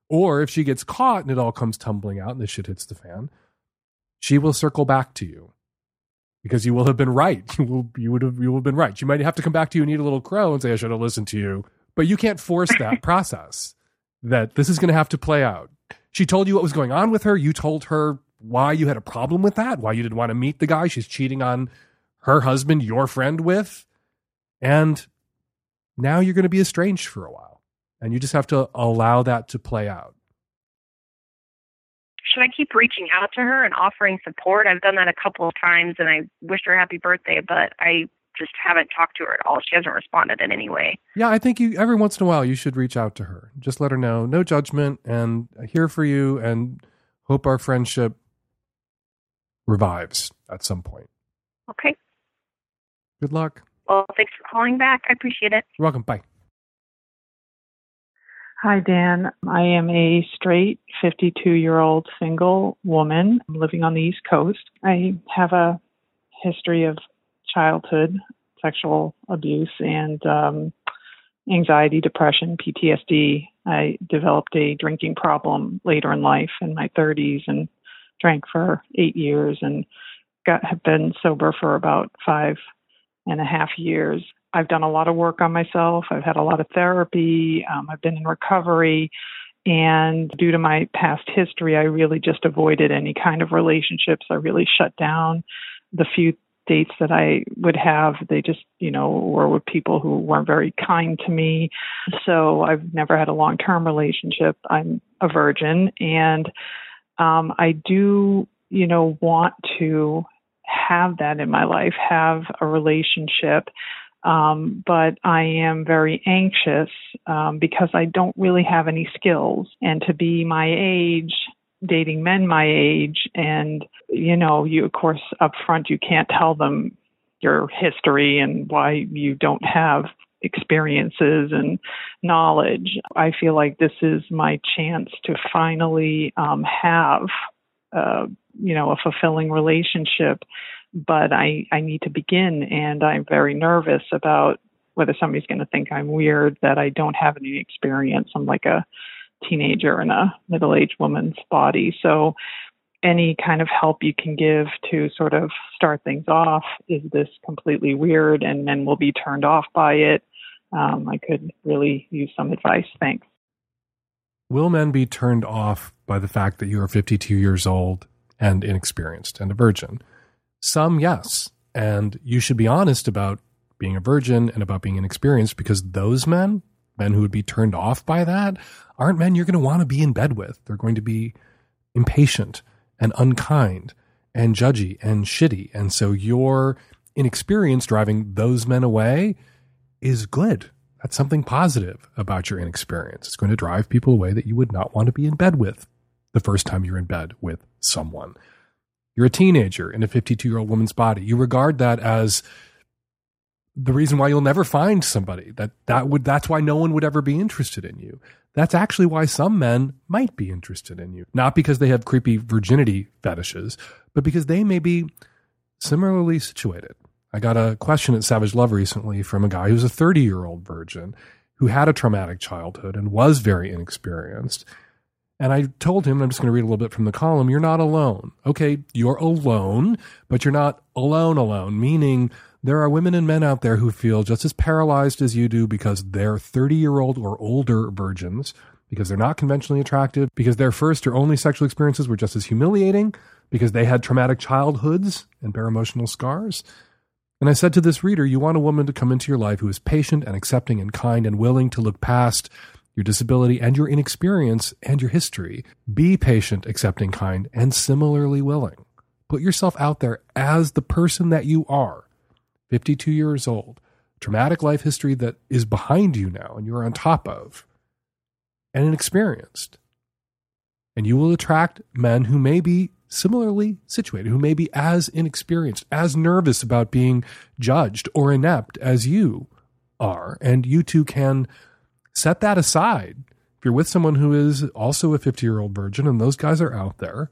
C: or if she gets caught and it all comes tumbling out and the shit hits the fan, she will circle back to you because you will have been right. <laughs> You will you would have you will have been right. She might have to come back to you and eat a little crow and say, I should have listened to you. But you can't force that <laughs> process. That this is gonna have to play out. She told you what was going on with her. You told her why you had a problem with that, why you didn't want to meet the guy she's cheating on her husband, your friend with. And now you're going to be estranged for a while. And you just have to allow that to play out.
J: should I keep reaching out to her and offering support? I've done that a couple of times and I wished her happy birthday, but I just haven't talked to her at all. She hasn't responded in any way.
C: Yeah, I think you every once in a while you should reach out to her. Just let her know, no judgment, and here for you, and hope our friendship revives at some point.
J: Okay.
C: Good luck.
J: Well, thanks for calling back. I appreciate it.
C: You're welcome. Bye.
K: Hi, Dan. I am a straight 52 year old single woman living on the East Coast. I have a history of childhood sexual abuse and um, anxiety, depression, PTSD. I developed a drinking problem later in life in my 30s and drank for eight years and got have been sober for about five and a half years. I've done a lot of work on myself. I've had a lot of therapy. Um, I've been in recovery. And due to my past history, I really just avoided any kind of relationships. I really shut down the few dates that I would have. They just, you know, were with people who weren't very kind to me. So I've never had a long term relationship. I'm a virgin. And um, I do, you know, want to have that in my life, have a relationship. Um, but I am very anxious um, because I don't really have any skills. And to be my age, dating men my age, and you know, you of course up front you can't tell them your history and why you don't have experiences and knowledge. I feel like this is my chance to finally um, have, uh, you know, a fulfilling relationship. But I, I need to begin, and I'm very nervous about whether somebody's going to think I'm weird that I don't have any experience. I'm like a teenager in a middle aged woman's body. So any kind of help you can give to sort of start things off. Is this completely weird and men will be turned off by it? Um, I could really use some advice. Thanks.
C: Will men be turned off by the fact that you are 52 years old and inexperienced and a virgin? Some, yes. And you should be honest about being a virgin and about being inexperienced because those men, men who would be turned off by that, aren't men you're going to want to be in bed with. They're going to be impatient and unkind and judgy and shitty. And so your inexperience driving those men away is good. That's something positive about your inexperience. It's going to drive people away that you would not want to be in bed with the first time you're in bed with someone. You're a teenager in a 52 year old woman's body. You regard that as the reason why you'll never find somebody that that would that's why no one would ever be interested in you. That's actually why some men might be interested in you. Not because they have creepy virginity fetishes but because they may be similarly situated. I got a question at savage love recently from a guy who's a 30 year old virgin who had a traumatic childhood and was very inexperienced. And I told him, I'm just going to read a little bit from the column, you're not alone. Okay, you're alone, but you're not alone alone, meaning there are women and men out there who feel just as paralyzed as you do because they're 30 year old or older virgins, because they're not conventionally attractive, because their first or only sexual experiences were just as humiliating, because they had traumatic childhoods and bear emotional scars. And I said to this reader, you want a woman to come into your life who is patient and accepting and kind and willing to look past your disability and your inexperience and your history. Be patient, accepting, kind, and similarly willing. Put yourself out there as the person that you are 52 years old, traumatic life history that is behind you now and you're on top of, and inexperienced. And you will attract men who may be similarly situated, who may be as inexperienced, as nervous about being judged or inept as you are. And you two can set that aside. If you're with someone who is also a 50 year old virgin and those guys are out there,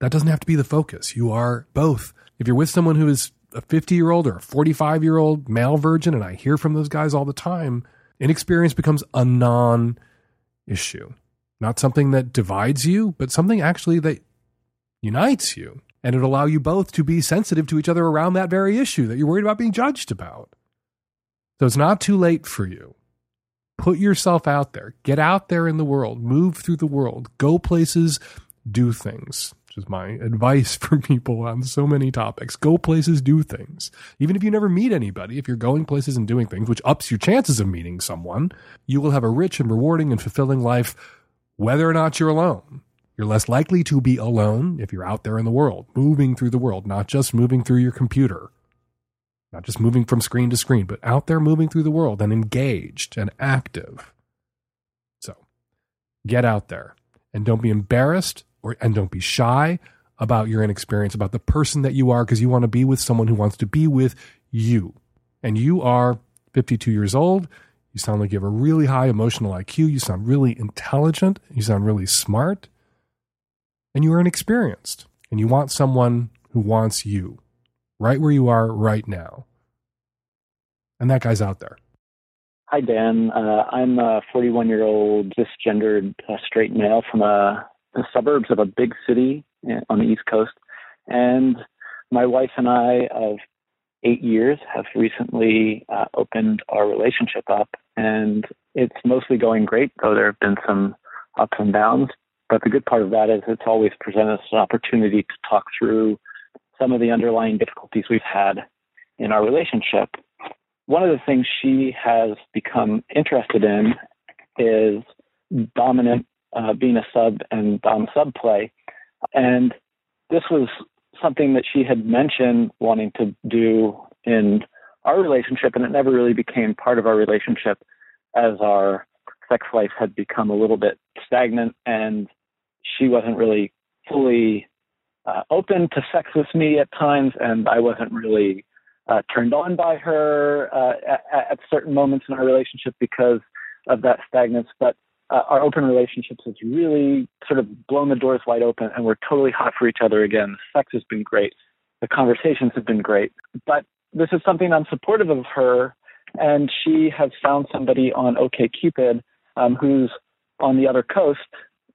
C: that doesn't have to be the focus. You are both. If you're with someone who is a 50 year old or a 45 year old male virgin, and I hear from those guys all the time, inexperience becomes a non issue. Not something that divides you, but something actually that unites you. And it'll allow you both to be sensitive to each other around that very issue that you're worried about being judged about. So it's not too late for you. Put yourself out there. Get out there in the world. Move through the world. Go places. Do things which is my advice <laughs> for people on so many topics. Go places, do things. Even if you never meet anybody, if you're going places and doing things, which ups your chances of meeting someone, you will have a rich and rewarding and fulfilling life, whether or not you're alone. You're less likely to be alone if you're out there in the world, moving through the world, not just moving through your computer, not just moving from screen to screen, but out there moving through the world and engaged and active. So get out there and don't be embarrassed or and don't be shy about your inexperience, about the person that you are, because you want to be with someone who wants to be with you. And you are 52 years old. You sound like you have a really high emotional IQ. You sound really intelligent. You sound really smart. And you are inexperienced. And you want someone who wants you right where you are right now. And that guy's out there.
L: Hi, Dan. Uh, I'm a 41 year old cisgendered uh, straight male from a, the suburbs of a big city uh, on the East Coast. And my wife and I of eight years have recently uh, opened our relationship up. And it's mostly going great, though there have been some ups and downs. But the good part of that is it's always presented us an opportunity to talk through some of the underlying difficulties we've had in our relationship. One of the things she has become interested in is dominant, uh, being a sub and dom sub play. And this was something that she had mentioned wanting to do in our relationship, and it never really became part of our relationship as our sex life had become a little bit stagnant and she wasn't really fully uh, open to sex with me at times, and I wasn't really uh, turned on by her uh, at, at, certain moments in our relationship because of that stagnance. But uh, our open relationships has really sort of blown the doors wide open, and we're totally hot for each other again. The sex has been great, the conversations have been great. But this is something I'm supportive of her, and she has found somebody on OKCupid um, who's on the other coast,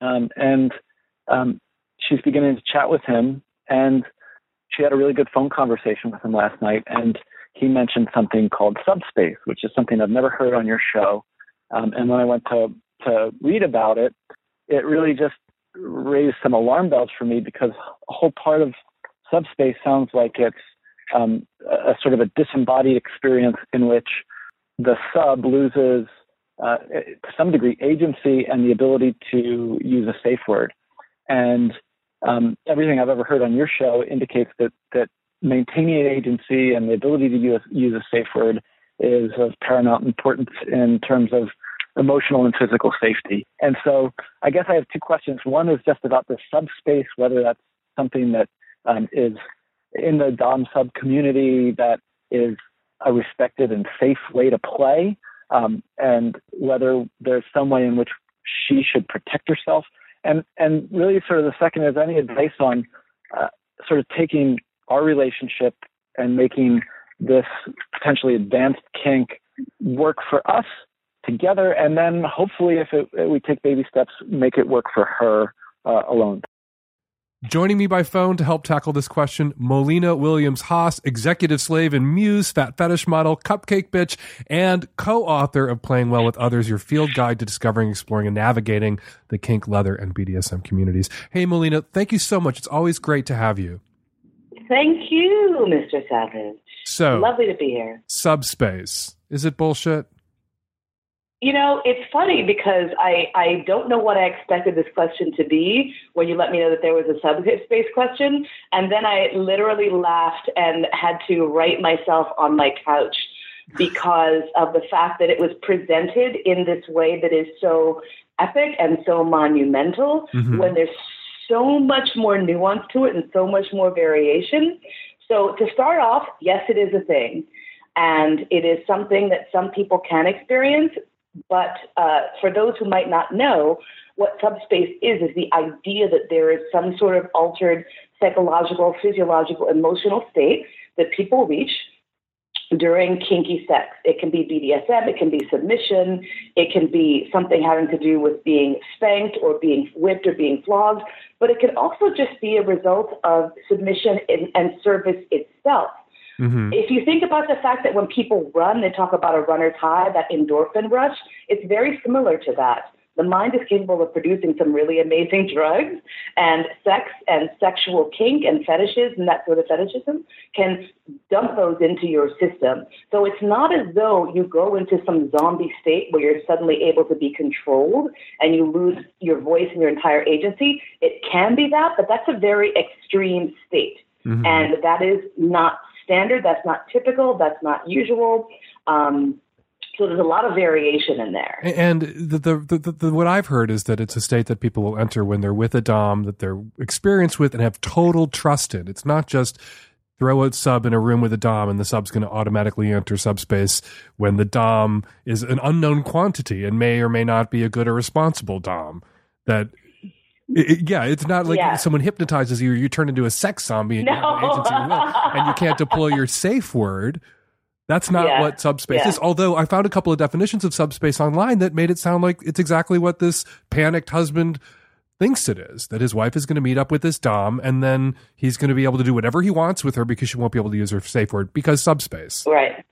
L: um, and um, she's beginning to chat with him, and she had a really good phone conversation with him last night, and he mentioned something called subspace, which is something I've never heard on your show. Um, and when I went to to read about it, it really just raised some alarm bells for me because a whole part of subspace sounds like it's um, a, sort of a disembodied experience in which the sub loses uh, to some degree agency and the ability to use a safe word. And um, everything I've ever heard on your show indicates that that maintaining agency and the ability to use, use a safe word is of paramount importance in terms of emotional and physical safety. And so I guess I have two questions. One is just about the subspace, whether that's something that um, is in the Dom sub community that is a respected and safe way to play, um, and whether there's some way in which she should protect herself and and really sort of the second is any advice on uh, sort of taking our relationship and making this potentially advanced kink work for us together, and then hopefully, if, it, if we take baby steps, make it work for her uh, alone.
C: Joining me by phone to help tackle this question, Mollena Williams Haas, executive slave and muse, fat fetish model, cupcake bitch, and co-author of Playing Well with Others, your field guide to discovering, exploring, and navigating the kink, leather, and BDSM communities. Hey, Mollena, thank you so much. It's always great to have you.
M: Thank you, Mr. Savage.
C: So
M: lovely to be here.
C: Subspace. Is it bullshit?
M: You know, it's funny because I, I don't know what I expected this question to be when you let me know that there was a subspace question. And then I literally laughed and had to right myself on my couch because of the fact that it was presented in this way that is so epic and so monumental mm-hmm. when there's so much more nuance to it and so much more variation. So to start off, yes, it is a thing. And it is something that some people can experience, but uh, for those who might not know, what subspace is, is the idea that there is some sort of altered psychological, physiological, emotional state that people reach during kinky sex. It can be BDSM, it can be submission, it can be something having to do with being spanked or being whipped or being flogged, but it can also just be a result of submission and, and service itself. Mm-hmm. If you think about the fact that when people run, they talk about a runner's high, that endorphin rush, it's very similar to that. the mind is capable of producing some really amazing <laughs> drugs, and sex and sexual kink and fetishes and that sort of fetishism can dump those into your system. So it's not as though you go into some zombie state where you're suddenly able to be controlled and you lose your voice and your entire agency. It can be that, but that's a very extreme state.
C: Mm-hmm.
M: And that is not standard, that's not typical, that's not usual. Um, so there's a lot of variation in there.
C: And the, the, the, the, what I've heard is that it's a state that people will enter when they're with a dom that they're experienced with and have total trust in. It's not just throw a sub in a room with a dom and the sub's going to automatically enter subspace when the dom is an unknown quantity and may or may not be a good or responsible dom. That it, it- yeah, it's not like
M: Yeah.
C: someone hypnotizes you, you turn into a sex zombie and you have an
M: No.
C: agency will, and you can't deploy your <laughs> safe word. That's not
M: Yeah.
C: what subspace
M: Yeah.
C: is. Although I found a couple of definitions of subspace online that made it sound like it's exactly what this panicked husband thinks it is. That his wife is going to meet up with this dom, and then he's going to be able to do whatever he wants with her because she won't be able to use her safe word because subspace.
M: Right.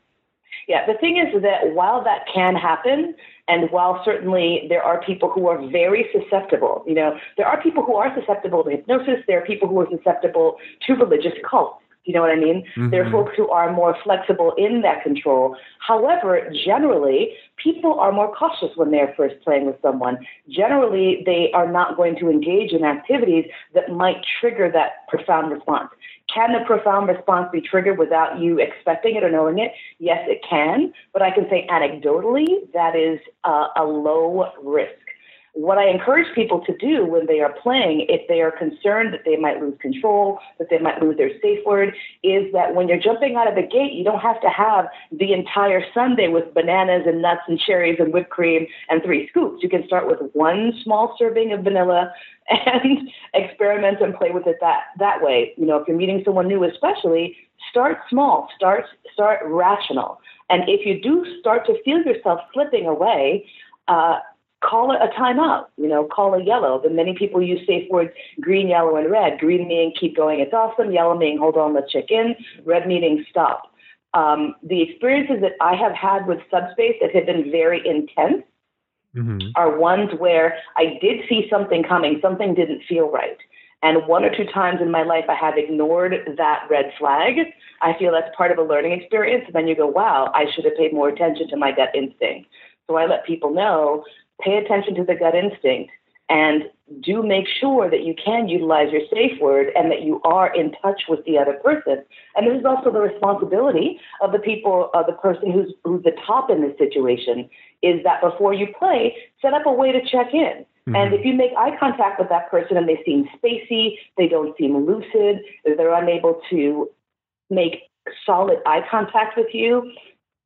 M: Yeah, the thing is that while that can happen, and while certainly there are people who are very susceptible, you know, there are people who are susceptible to hypnosis, there are people who are susceptible to religious cults. You know what I mean? Mm-hmm. There are folks who are more flexible in that control. However, generally, people are more cautious when they're first playing with someone. Generally, they are not going to engage in activities that might trigger that profound response. Can the profound response be triggered without you expecting it or knowing it? Yes, it can. But I can say anecdotally, that is uh, a low risk. What I encourage people to do when they are playing, if they are concerned that they might lose control, that they might lose their safe word, is that when you're jumping out of the gate, you don't have to have the entire sundae with bananas and nuts and cherries and whipped cream and three scoops. You can start with one small serving of vanilla and <laughs> experiment and play with it that that way. You know, if you're meeting someone new, especially, start small, start start rational, and if you do start to feel yourself slipping away. Uh, Call it a timeout, you know, call a yellow. But many people use safe words green, yellow, and red. Green meaning keep going, it's awesome. Yellow meaning hold on, let's check in. Red meaning stop. Um, the experiences that I have had with subspace that have been very intense
C: Mm-hmm.
M: are ones where I did see something coming, something didn't feel right. And one or two times in my life, I have ignored that red flag. I feel that's part of a learning experience. And then you go, wow, I should have paid more attention to my gut instinct. So I let people know pay attention to the gut instinct and do make sure that you can utilize your safe word and that you are in touch with the other person. And this is also the responsibility of the people, of the person who's, who's the top in this situation, is that before you play, set up a way to check in. Mm-hmm. And if you make eye contact with that person and they seem spacey, they don't seem lucid, they're unable to make solid eye contact with you,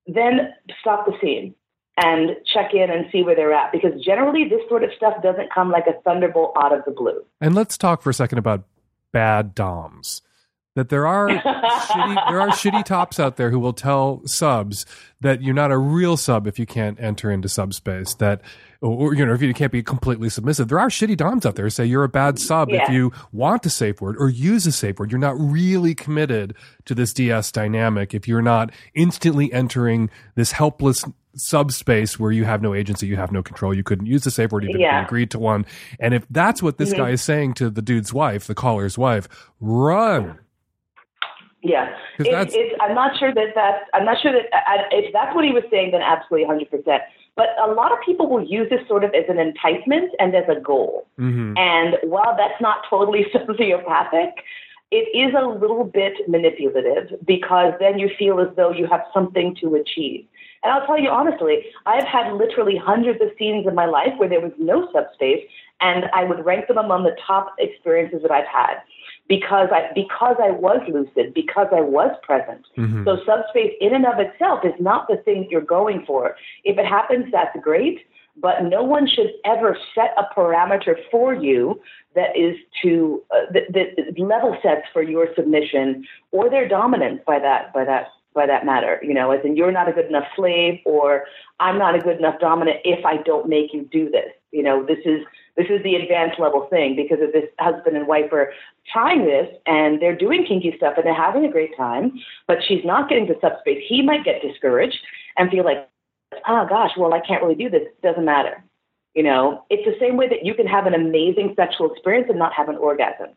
M: then stop the scene and check in and see where they're at. Because generally, this sort of stuff doesn't come like a thunderbolt out of the blue.
C: And let's talk for a second about bad doms. That there are <laughs> shitty, there are shitty tops out there who will tell subs that you're not a real sub if you can't enter into subspace. That or you know if you can't be completely submissive. There are shitty doms out there who say you're a bad sub if you want a safe word or use a safe word. You're not really committed to this DS dynamic if you're not instantly entering this helpless subspace where you have no agency, you have no control, you couldn't use the safe word even if
M: Yeah.
C: you agreed to one. And if that's what this
M: Mhm.
C: guy is saying to the dude's wife, the caller's wife, run.
M: Yeah, It- it's, I'm not sure that that's. I'm not sure that I, if that's what he was saying, then absolutely 100. percent But a lot of people will use this sort of as an enticement and as a goal.
C: Mm-hmm.
M: And while that's not totally <laughs> sociopathic, it is a little bit manipulative because then you feel as though you have something to achieve. And I'll tell you honestly, I've had literally hundreds of scenes in my life where there was no subspace, and I would rank them among the top experiences that I've had because I because I was lucid, because I was present.
N: Mhm.
M: So subspace in and of itself is not the thing you're going for. If it happens, that's great. But no one should ever set a parameter for you that is to uh, that, that level sets for your submission or their dominance by that by that by that matter. You know, as in you're not a good enough slave or I'm not a good enough dominant if I don't make you do this. You know, this is this is the advanced level thing because if this husband and wife are trying this and they're doing kinky stuff and they're having a great time, but she's not getting to subspace, he might get discouraged and feel like, oh gosh, well I can't really do this. It doesn't matter. You know, it's the same way that you can have an amazing sexual experience and not have an orgasm.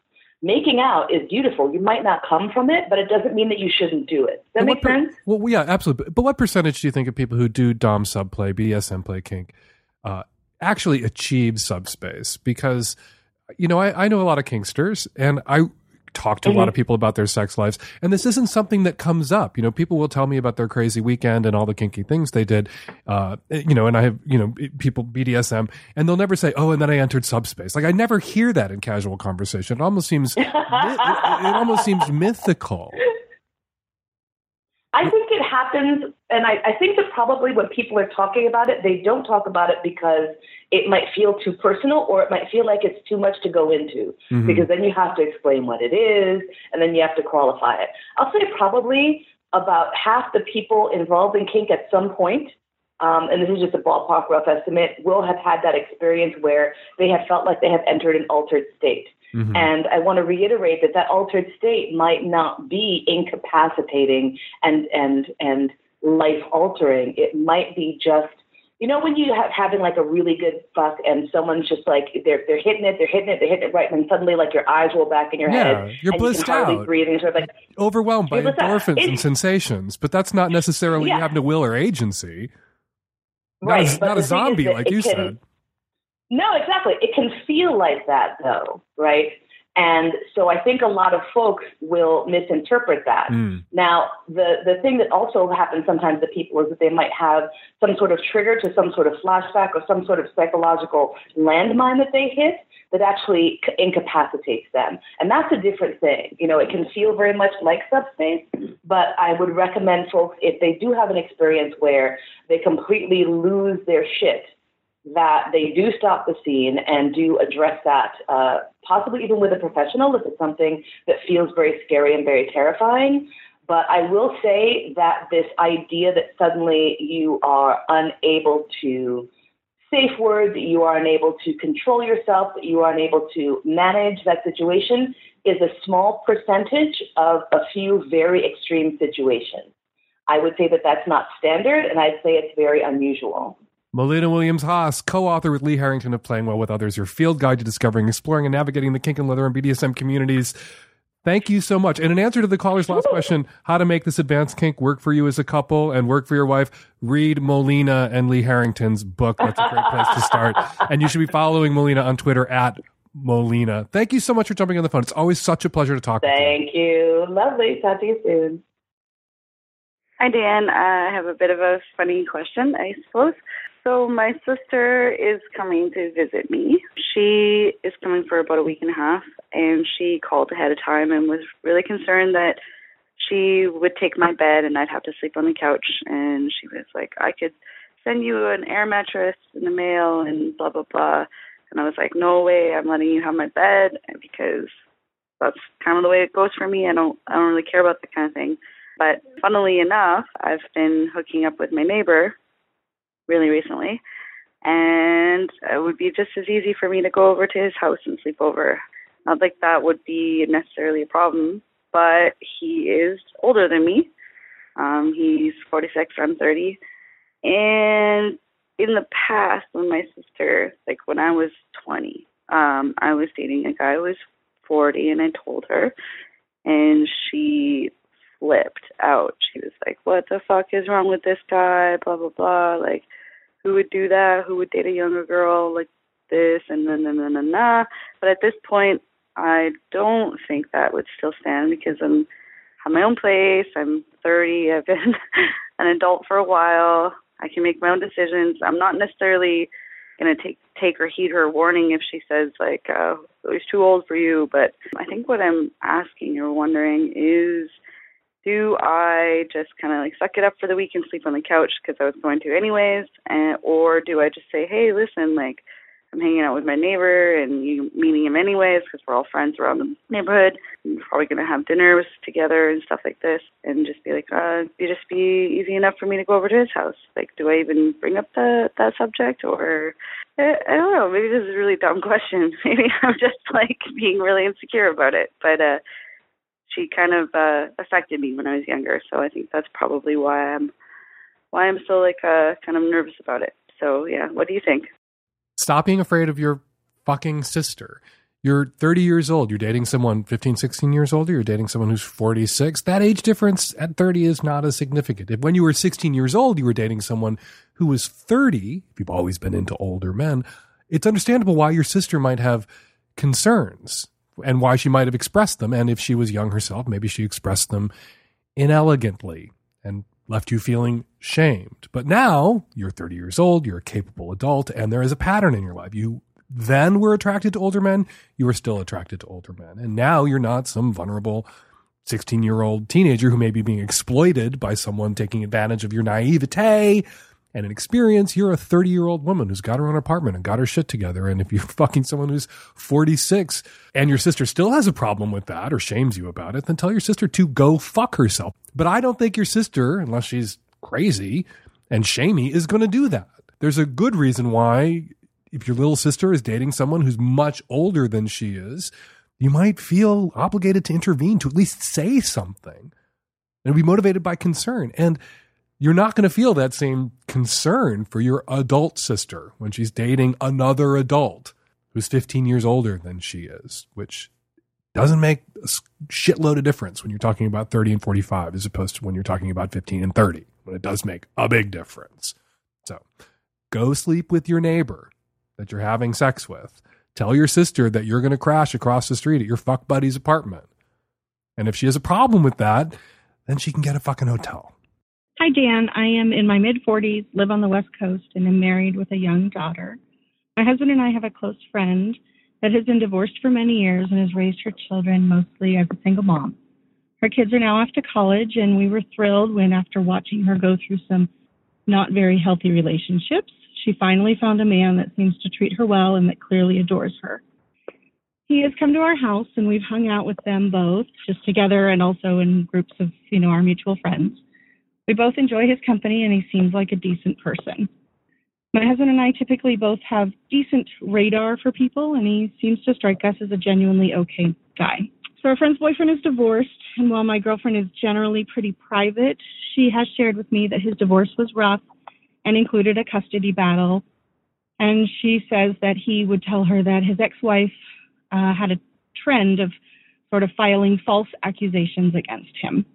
M: Making out is beautiful. You might not come from it, but it doesn't mean that you shouldn't do it. Does that make
C: per-
M: sense?
C: Well, yeah, absolutely. But what percentage do you think of people who do Dom sub play, BDSM play, kink, uh, actually achieve subspace? Because, you know, I, I know a lot of kinksters and I talk to a lot of people about their sex lives. And this isn't something that comes up. You know people will tell me about their crazy weekend and all the kinky things they did. Uh you know and i have you know people bdsm and they'll never say oh and then i entered subspace. Like i never hear that in casual conversation. It almost seems <laughs> it, it almost seems mythical
M: I think it happens, and I, I think that probably when people are talking about it, they don't talk about it because it might feel too personal or it might feel like it's too much to go into
N: Mhm.
M: because then you have to explain what it is and then you have to qualify it. I'll say probably about half the people involved in kink at some point, um, and this is just a ballpark rough estimate, will have had that experience where they have felt like they have entered an altered state.
N: Mhm.
M: And I want to reiterate that that altered state might not be incapacitating and and and life altering. It might be just you know when you have having like a really good fuck and someone's just like they're they're hitting it, they're hitting it, they're hitting it right, and then suddenly like your eyes roll back in your
C: Yeah,
M: head
C: you're
M: and
C: blissed
M: you can hardly
C: out.
M: breathe and sort of like
C: overwhelmed by
M: Yeah, but that-
C: endorphins and
M: it's-
C: sensations but that's not necessarily you
M: Yeah.
C: having a will or agency not,
M: Right,
C: a, not a zombie like you
M: can-
C: said
M: No, exactly. It can feel like that though, right? And so I think a lot of folks will misinterpret that.
C: Mm.
M: Now, the, the thing that also happens sometimes to people is that they might have some sort of trigger to some sort of flashback or some sort of psychological landmine that they hit that actually incapacitates them. And that's a different thing. You know, it can feel very much like subspace, but I would recommend folks, if they do have an experience where they completely lose their shit, that they do stop the scene and do address that, uh, possibly even with a professional if it's something that feels very scary and very terrifying. But I will say that this idea that suddenly you are unable to safe word, that you are unable to control yourself, that you are unable to manage that situation is a small percentage of a few very extreme situations. I would say that that's not standard, and I'd say it's very unusual.
C: Mollena Williams Haas, co author with Lee Harrington of Playing Well with Others, your field guide to discovering, exploring, and navigating the kink and leather and BDSM communities. Thank you so much. And in answer to the caller's last question, how to make this advanced kink work for you as a couple and work for your wife, read Mollena and Lee Harrington's book. That's a great place to start. <laughs> And you should be following Mollena on Twitter at Mollena. Thank you so much for jumping on the phone. It's always such a pleasure to talk with you.
M: Thank you. Lovely. Talk to you soon.
N: Hi, Dan. I have a bit of a funny question, I suppose. So, my sister is coming to visit me. She is coming for about a week and a half, and she called ahead of time and was really concerned that she would take my bed and I'd have to sleep on the couch. And she was like, I could send you an air mattress in the mail and blah, blah, blah. And I was like, no way, I'm letting you have my bed because that's kind of the way it goes for me. I don't, I don't really care about that kind of thing. But funnily enough, I've been hooking up with my neighbor really recently, and it would be just as easy for me to go over to his house and sleep over. Not like that would be necessarily a problem, but he is older than me. Um, he's 46, I'm 30. And in the past, when my sister, like when I was 20, um, I was dating a guy who was 40, and I told her, and she flipped out. She was like, "What the fuck is wrong with this guy?" Blah blah blah. Like, who would do that? Who would date a younger girl like this? And then na na na na. But at this point, I don't think that would still stand because I'm have my own place. I'm 30. I've been <laughs> an adult for a while. I can make my own decisions. I'm not necessarily gonna take take or heed her warning if she says like, uh, "Oh, he's too old for you." But I think what I'm asking or wondering is do I just kind of like suck it up for the week and sleep on the couch because I was going to anyways, and or do I just say, hey, listen, like I'm hanging out with my neighbor and you meeting him anyways because we're all friends around the neighborhood. and We're probably gonna have dinners together and stuff like this, and just be like, uh, be just be easy enough for me to go over to his house. Like, do I even bring up the that subject or? I I don't know. Maybe this is a really dumb question. <laughs> Maybe I'm just like being really insecure about it. But uh she kind of uh affected me when I was younger, so I think that's probably why I'm why I'm still like uh kind of nervous about it. So yeah, what do you think?
C: Stop being afraid of your fucking sister. You're 30 years old. You're dating someone 15, 16 years older. You're dating someone who's 46. That age difference at 30 is not as significant. If when you were 16 years old, you were dating someone who was 30, if you've always been into older men, it's understandable why your sister might have concerns and why she might have expressed them. And if she was young herself, maybe she expressed them inelegantly and left you feeling shamed. But now you're 30 years old, you're a capable adult, and there is a pattern in your life. You then were attracted to older men, you were still attracted to older men. And now you're not some vulnerable 16 year old teenager who may be being exploited by someone taking advantage of your naivete and an experience, You're a 30 year old woman who's got her own apartment and got her shit together. And if you're <laughs> fucking someone who's 46 and your sister still has a problem with that or shames you about it, then tell your sister to go fuck herself. But I don't think your sister, unless she's crazy and shamey, is going to do that. There's a good reason why if your little sister is dating someone who's much older than she is, you might feel obligated to intervene, to at least say something and be motivated by concern. And you're not going to feel that same concern for your adult sister when she's dating another adult who's 15 years older than she is, which doesn't make a shitload of difference when you're talking about 30 and 45 as opposed to when you're talking about 15 and 30, but it does make a big difference. So go sleep with your neighbor that you're having sex with. Tell your sister that you're going to crash across the street at your fuck buddy's apartment. And if she has a problem with that, then she can get a fucking hotel.
O: Hi, Dan. I am in my mid 40s, live on the West Coast, and am married with a young daughter. My husband and I have a close friend that has been divorced for many years and has raised her children mostly as a single mom. Her kids are now off to college, and we were thrilled when, after watching her go through some not very healthy relationships, she finally found a man that seems to treat her well and that clearly adores her. He has come to our house and we've hung out with them both, just together and also in groups of, you know, our mutual friends. We both enjoy his company and he seems like a decent person. My husband and I typically both have decent radar for people and he seems to strike us as a genuinely okay guy. So our friend's boyfriend is divorced and while my girlfriend is generally pretty private, she has shared with me that his divorce was rough and included a custody battle. And she says that he would tell her that his ex wife uh, had a trend of sort of filing false accusations against him.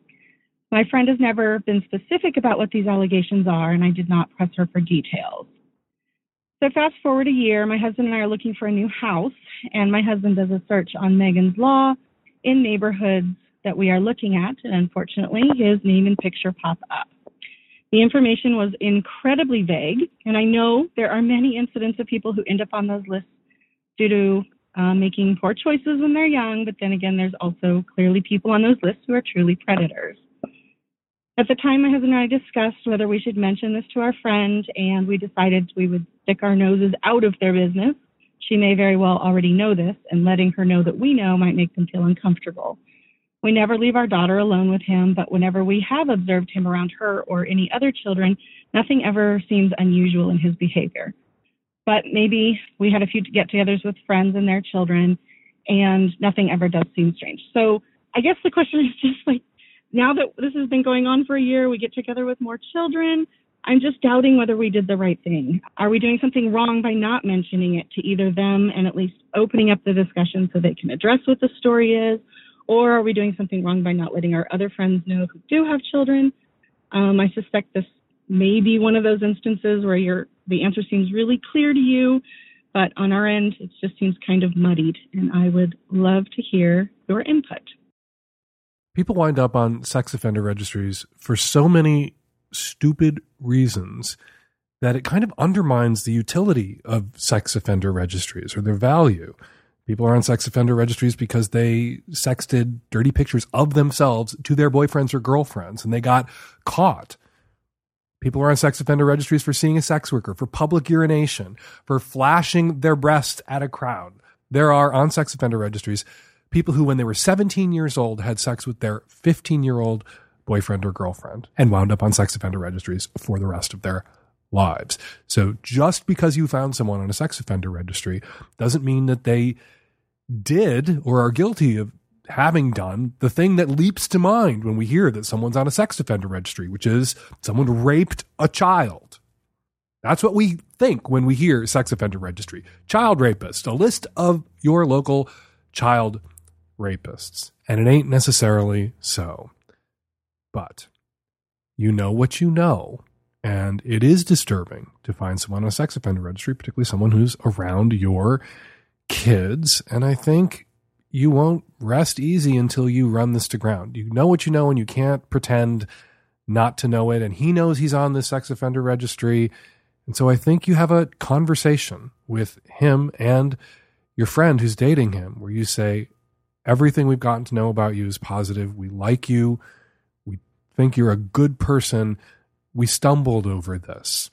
O: My friend has never been specific about what these allegations are, and I did not press her for details. So, fast forward a year, my husband and I are looking for a new house, and my husband does a search on Megan's Law in neighborhoods that we are looking at, and unfortunately, his name and picture pop up. The information was incredibly vague, and I know there are many incidents of people who end up on those lists due to uh, making poor choices when they're young, but then again, there's also clearly people on those lists who are truly predators. At the time, my husband and I discussed whether we should mention this to our friend, and we decided we would stick our noses out of their business. She may very well already know this, and letting her know that we know might make them feel uncomfortable. We never leave our daughter alone with him, but whenever we have observed him around her or any other children, nothing ever seems unusual in his behavior. But maybe we had a few get togethers with friends and their children, and nothing ever does seem strange. So I guess the question is just like, now that this has been going on for a year, we get together with more children. I'm just doubting whether we did the right thing. Are we doing something wrong by not mentioning it to either them and at least opening up the discussion so they can address what the story is? Or are we doing something wrong by not letting our other friends know who do have children? Um, I suspect this may be one of those instances where the answer seems really clear to you, but on our end, it just seems kind of muddied. And I would love to hear your input.
C: People wind up on sex offender registries for so many stupid reasons that it kind of undermines the utility of sex offender registries or their value. People are on sex offender registries because they sexted dirty pictures of themselves to their boyfriends or girlfriends and they got caught. People are on sex offender registries for seeing a sex worker, for public urination, for flashing their breasts at a crowd. There are on sex offender registries people who, when they were 17 years old, had sex with their 15 year old boyfriend or girlfriend and wound up on sex offender registries for the rest of their lives. So just because you found someone on a sex offender registry doesn't mean that they did or are guilty of having done the thing that leaps to mind when we hear that someone's on a sex offender registry, which is someone raped a child. That's what we think when we hear sex offender registry. Child rapist, a list of your local child rapists. And it ain't necessarily so. But you know what you know. And it is disturbing to find someone on a sex offender registry, particularly someone who's around your kids. And I think you won't rest easy until you run this to ground. You know what you know, and you can't pretend not to know it. And he knows he's on the sex offender registry. And so I think you have a conversation with him and your friend who's dating him where you say, Everything we've gotten to know about you is positive. We like you. We think you're a good person. We stumbled over this.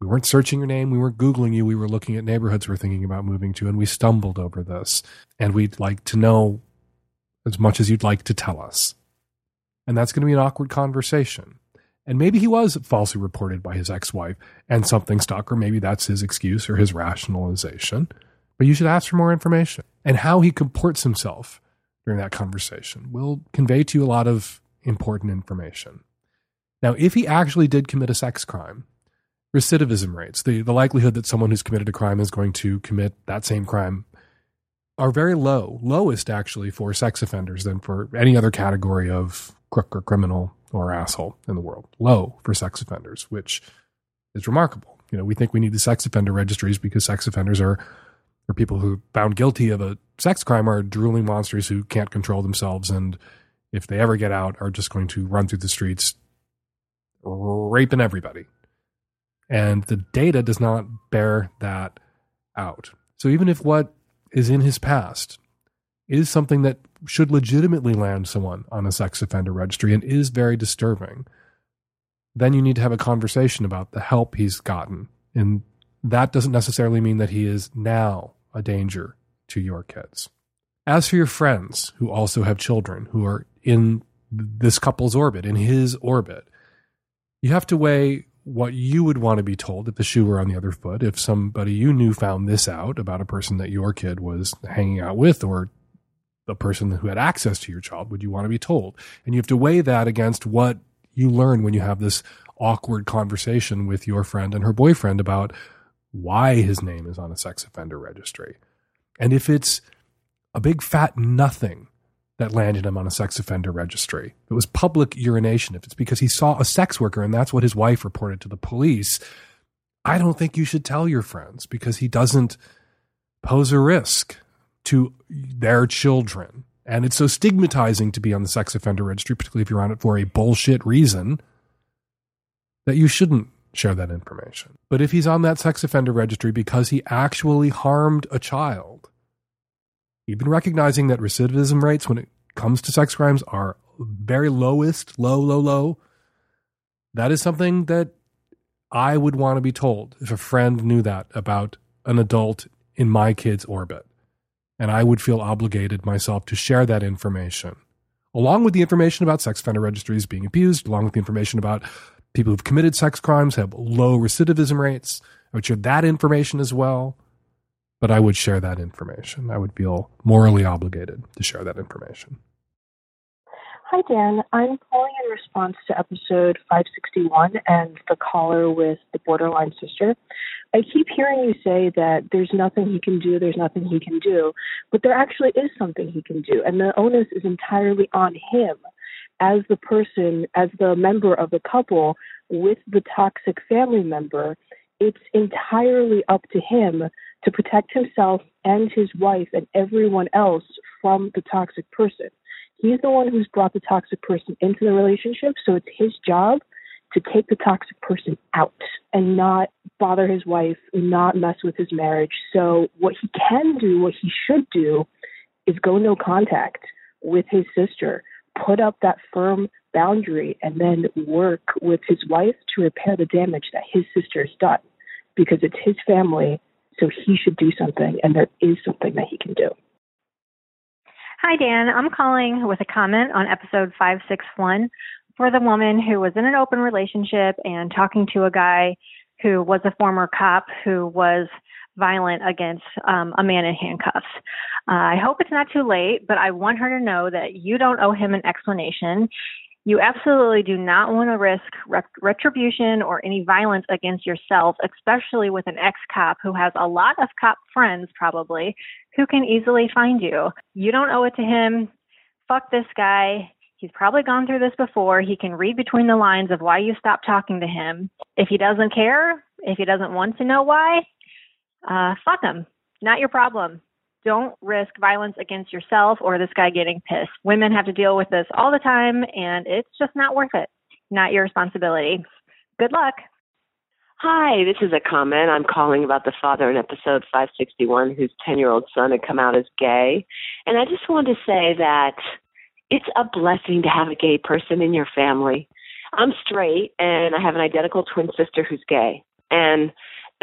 C: We weren't searching your name. We weren't Googling you. We were looking at neighborhoods we're thinking about moving to, and we stumbled over this. And we'd like to know as much as you'd like to tell us. And that's going to be an awkward conversation. And maybe he was falsely reported by his ex wife and something stuck, or maybe that's his excuse or his rationalization. But you should ask for more information. And how he comports himself during that conversation will convey to you a lot of important information. Now, if he actually did commit a sex crime, recidivism rates, the, the likelihood that someone who's committed a crime is going to commit that same crime, are very low, lowest actually for sex offenders than for any other category of crook or criminal or asshole in the world. Low for sex offenders, which is remarkable. You know, we think we need the sex offender registries because sex offenders are or people who found guilty of a sex crime are drooling monsters who can't control themselves and if they ever get out are just going to run through the streets raping everybody. And the data does not bear that out. So even if what is in his past is something that should legitimately land someone on a sex offender registry and is very disturbing then you need to have a conversation about the help he's gotten in that doesn't necessarily mean that he is now a danger to your kids. As for your friends who also have children who are in this couple's orbit, in his orbit, you have to weigh what you would want to be told if the shoe were on the other foot. If somebody you knew found this out about a person that your kid was hanging out with or the person who had access to your child, would you want to be told? And you have to weigh that against what you learn when you have this awkward conversation with your friend and her boyfriend about why his name is on a sex offender registry. And if it's a big fat nothing that landed him on a sex offender registry, it was public urination, if it's because he saw a sex worker and that's what his wife reported to the police, I don't think you should tell your friends because he doesn't pose a risk to their children. And it's so stigmatizing to be on the sex offender registry, particularly if you're on it for a bullshit reason, that you shouldn't share that information. But if he's on that sex offender registry because he actually harmed a child, even recognizing that recidivism rates when it comes to sex crimes are very lowest, low, low, low, that is something that I would want to be told if a friend knew that about an adult in my kid's orbit. And I would feel obligated myself to share that information, along with the information about sex offender registries being abused, along with the information about people who've committed sex crimes have low recidivism rates. I would share that information as well, but I would share that information. I would feel morally obligated to share that information.
P: Hi, Dan. I'm calling in response to episode 561 and the caller with the borderline sister. I keep hearing you say that there's nothing he can do, there's nothing he can do, but there actually is something he can do, and the onus is entirely on him as the person, as the member of the couple with the toxic family member, it's entirely up to him to protect himself and his wife and everyone else from the toxic person. He's the one who's brought the toxic person into the relationship, so it's his job to take the toxic person out and not bother his wife, not mess with his marriage. So, what he can do, what he should do, is go no contact with his sister put up that firm boundary and then work with his wife to repair the damage that his sister has done because it's his family, so he should do something, and there is something that he can do.
Q: Hi, Dan. I'm calling with a comment on episode 561 for the woman who was in an open relationship and talking to a guy who was a former cop who was violent against um, a man in handcuffs. Uh, I hope it's not too late, but I want her to know that you don't owe him an explanation. You absolutely do not want to risk ret- retribution or any violence against yourself, especially with an ex cop who has a lot of cop friends, probably, who can easily find you. You don't owe it to him. Fuck this guy. He's probably gone through this before. He can read between the lines of why you stopped talking to him. If he doesn't care, if he doesn't want to know why, uh, fuck them. Not your problem. Don't risk violence against yourself or this guy getting pissed. Women have to deal with this all the time, and it's just not worth it. Not your responsibility. Good luck.
R: Hi, this is a comment. I'm calling about the father in episode 561 whose 10 year old son had come out as gay. And I just wanted to say that it's a blessing to have a gay person in your family. I'm straight and I have an identical twin sister who's gay. And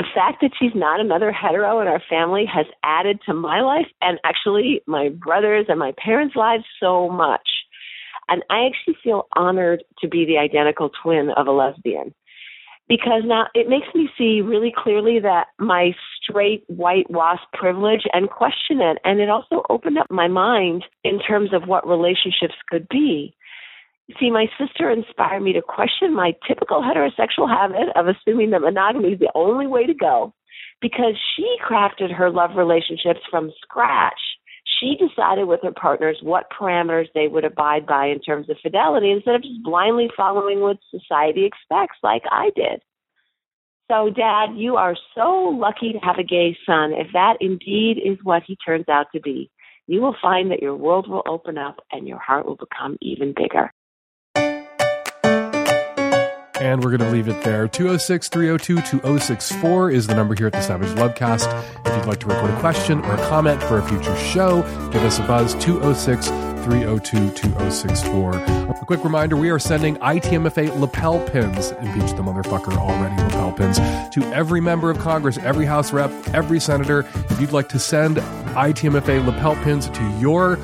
R: the fact that she's not another hetero in our family has added to my life and actually my brothers and my parents' lives so much. And I actually feel honored to be the identical twin of a lesbian because now it makes me see really clearly that my straight white wasp privilege and question it. And it also opened up my mind in terms of what relationships could be. See, my sister inspired me to question my typical heterosexual habit of assuming that monogamy is the only way to go because she crafted her love relationships from scratch. She decided with her partners what parameters they would abide by in terms of fidelity instead of just blindly following what society expects, like I did. So, Dad, you are so lucky to have a gay son. If that indeed is what he turns out to be, you will find that your world will open up and your heart will become even bigger.
C: And we're going to leave it there. 206 302 2064 is the number here at the Savage Lovecast. If you'd like to record a question or a comment for a future show, give us a buzz 206 302 2064. A quick reminder we are sending ITMFA lapel pins, impeach the motherfucker already lapel pins, to every member of Congress, every House rep, every senator. If you'd like to send ITMFA lapel pins to your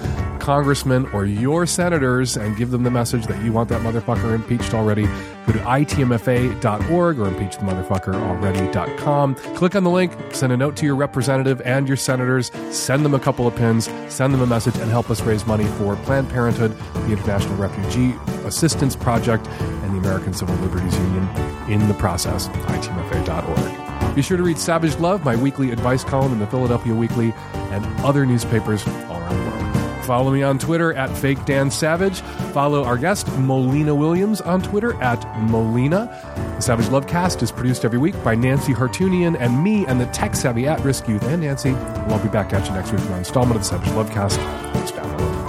C: congressman or your senators and give them the message that you want that motherfucker impeached already, go to itmfa.org or impeachthemotherfuckeralready.com. Click on the link, send a note to your representative and your senators, send them a couple of pins, send them a message, and help us raise money for Planned Parenthood, the International Refugee Assistance Project, and the American Civil Liberties Union in the process. ITMFA.org. Be sure to read Savage Love, my weekly advice column in the Philadelphia Weekly, and other newspapers all around the world. Follow me on Twitter at Fake Dan Savage. Follow our guest, Mollena Williams, on Twitter at Mollena. The Savage Lovecast is produced every week by Nancy Hartunian and me and the tech savvy at risk youth. And Nancy, we'll all be back at you next week for an installment of the Savage Lovecast. Thanks, download.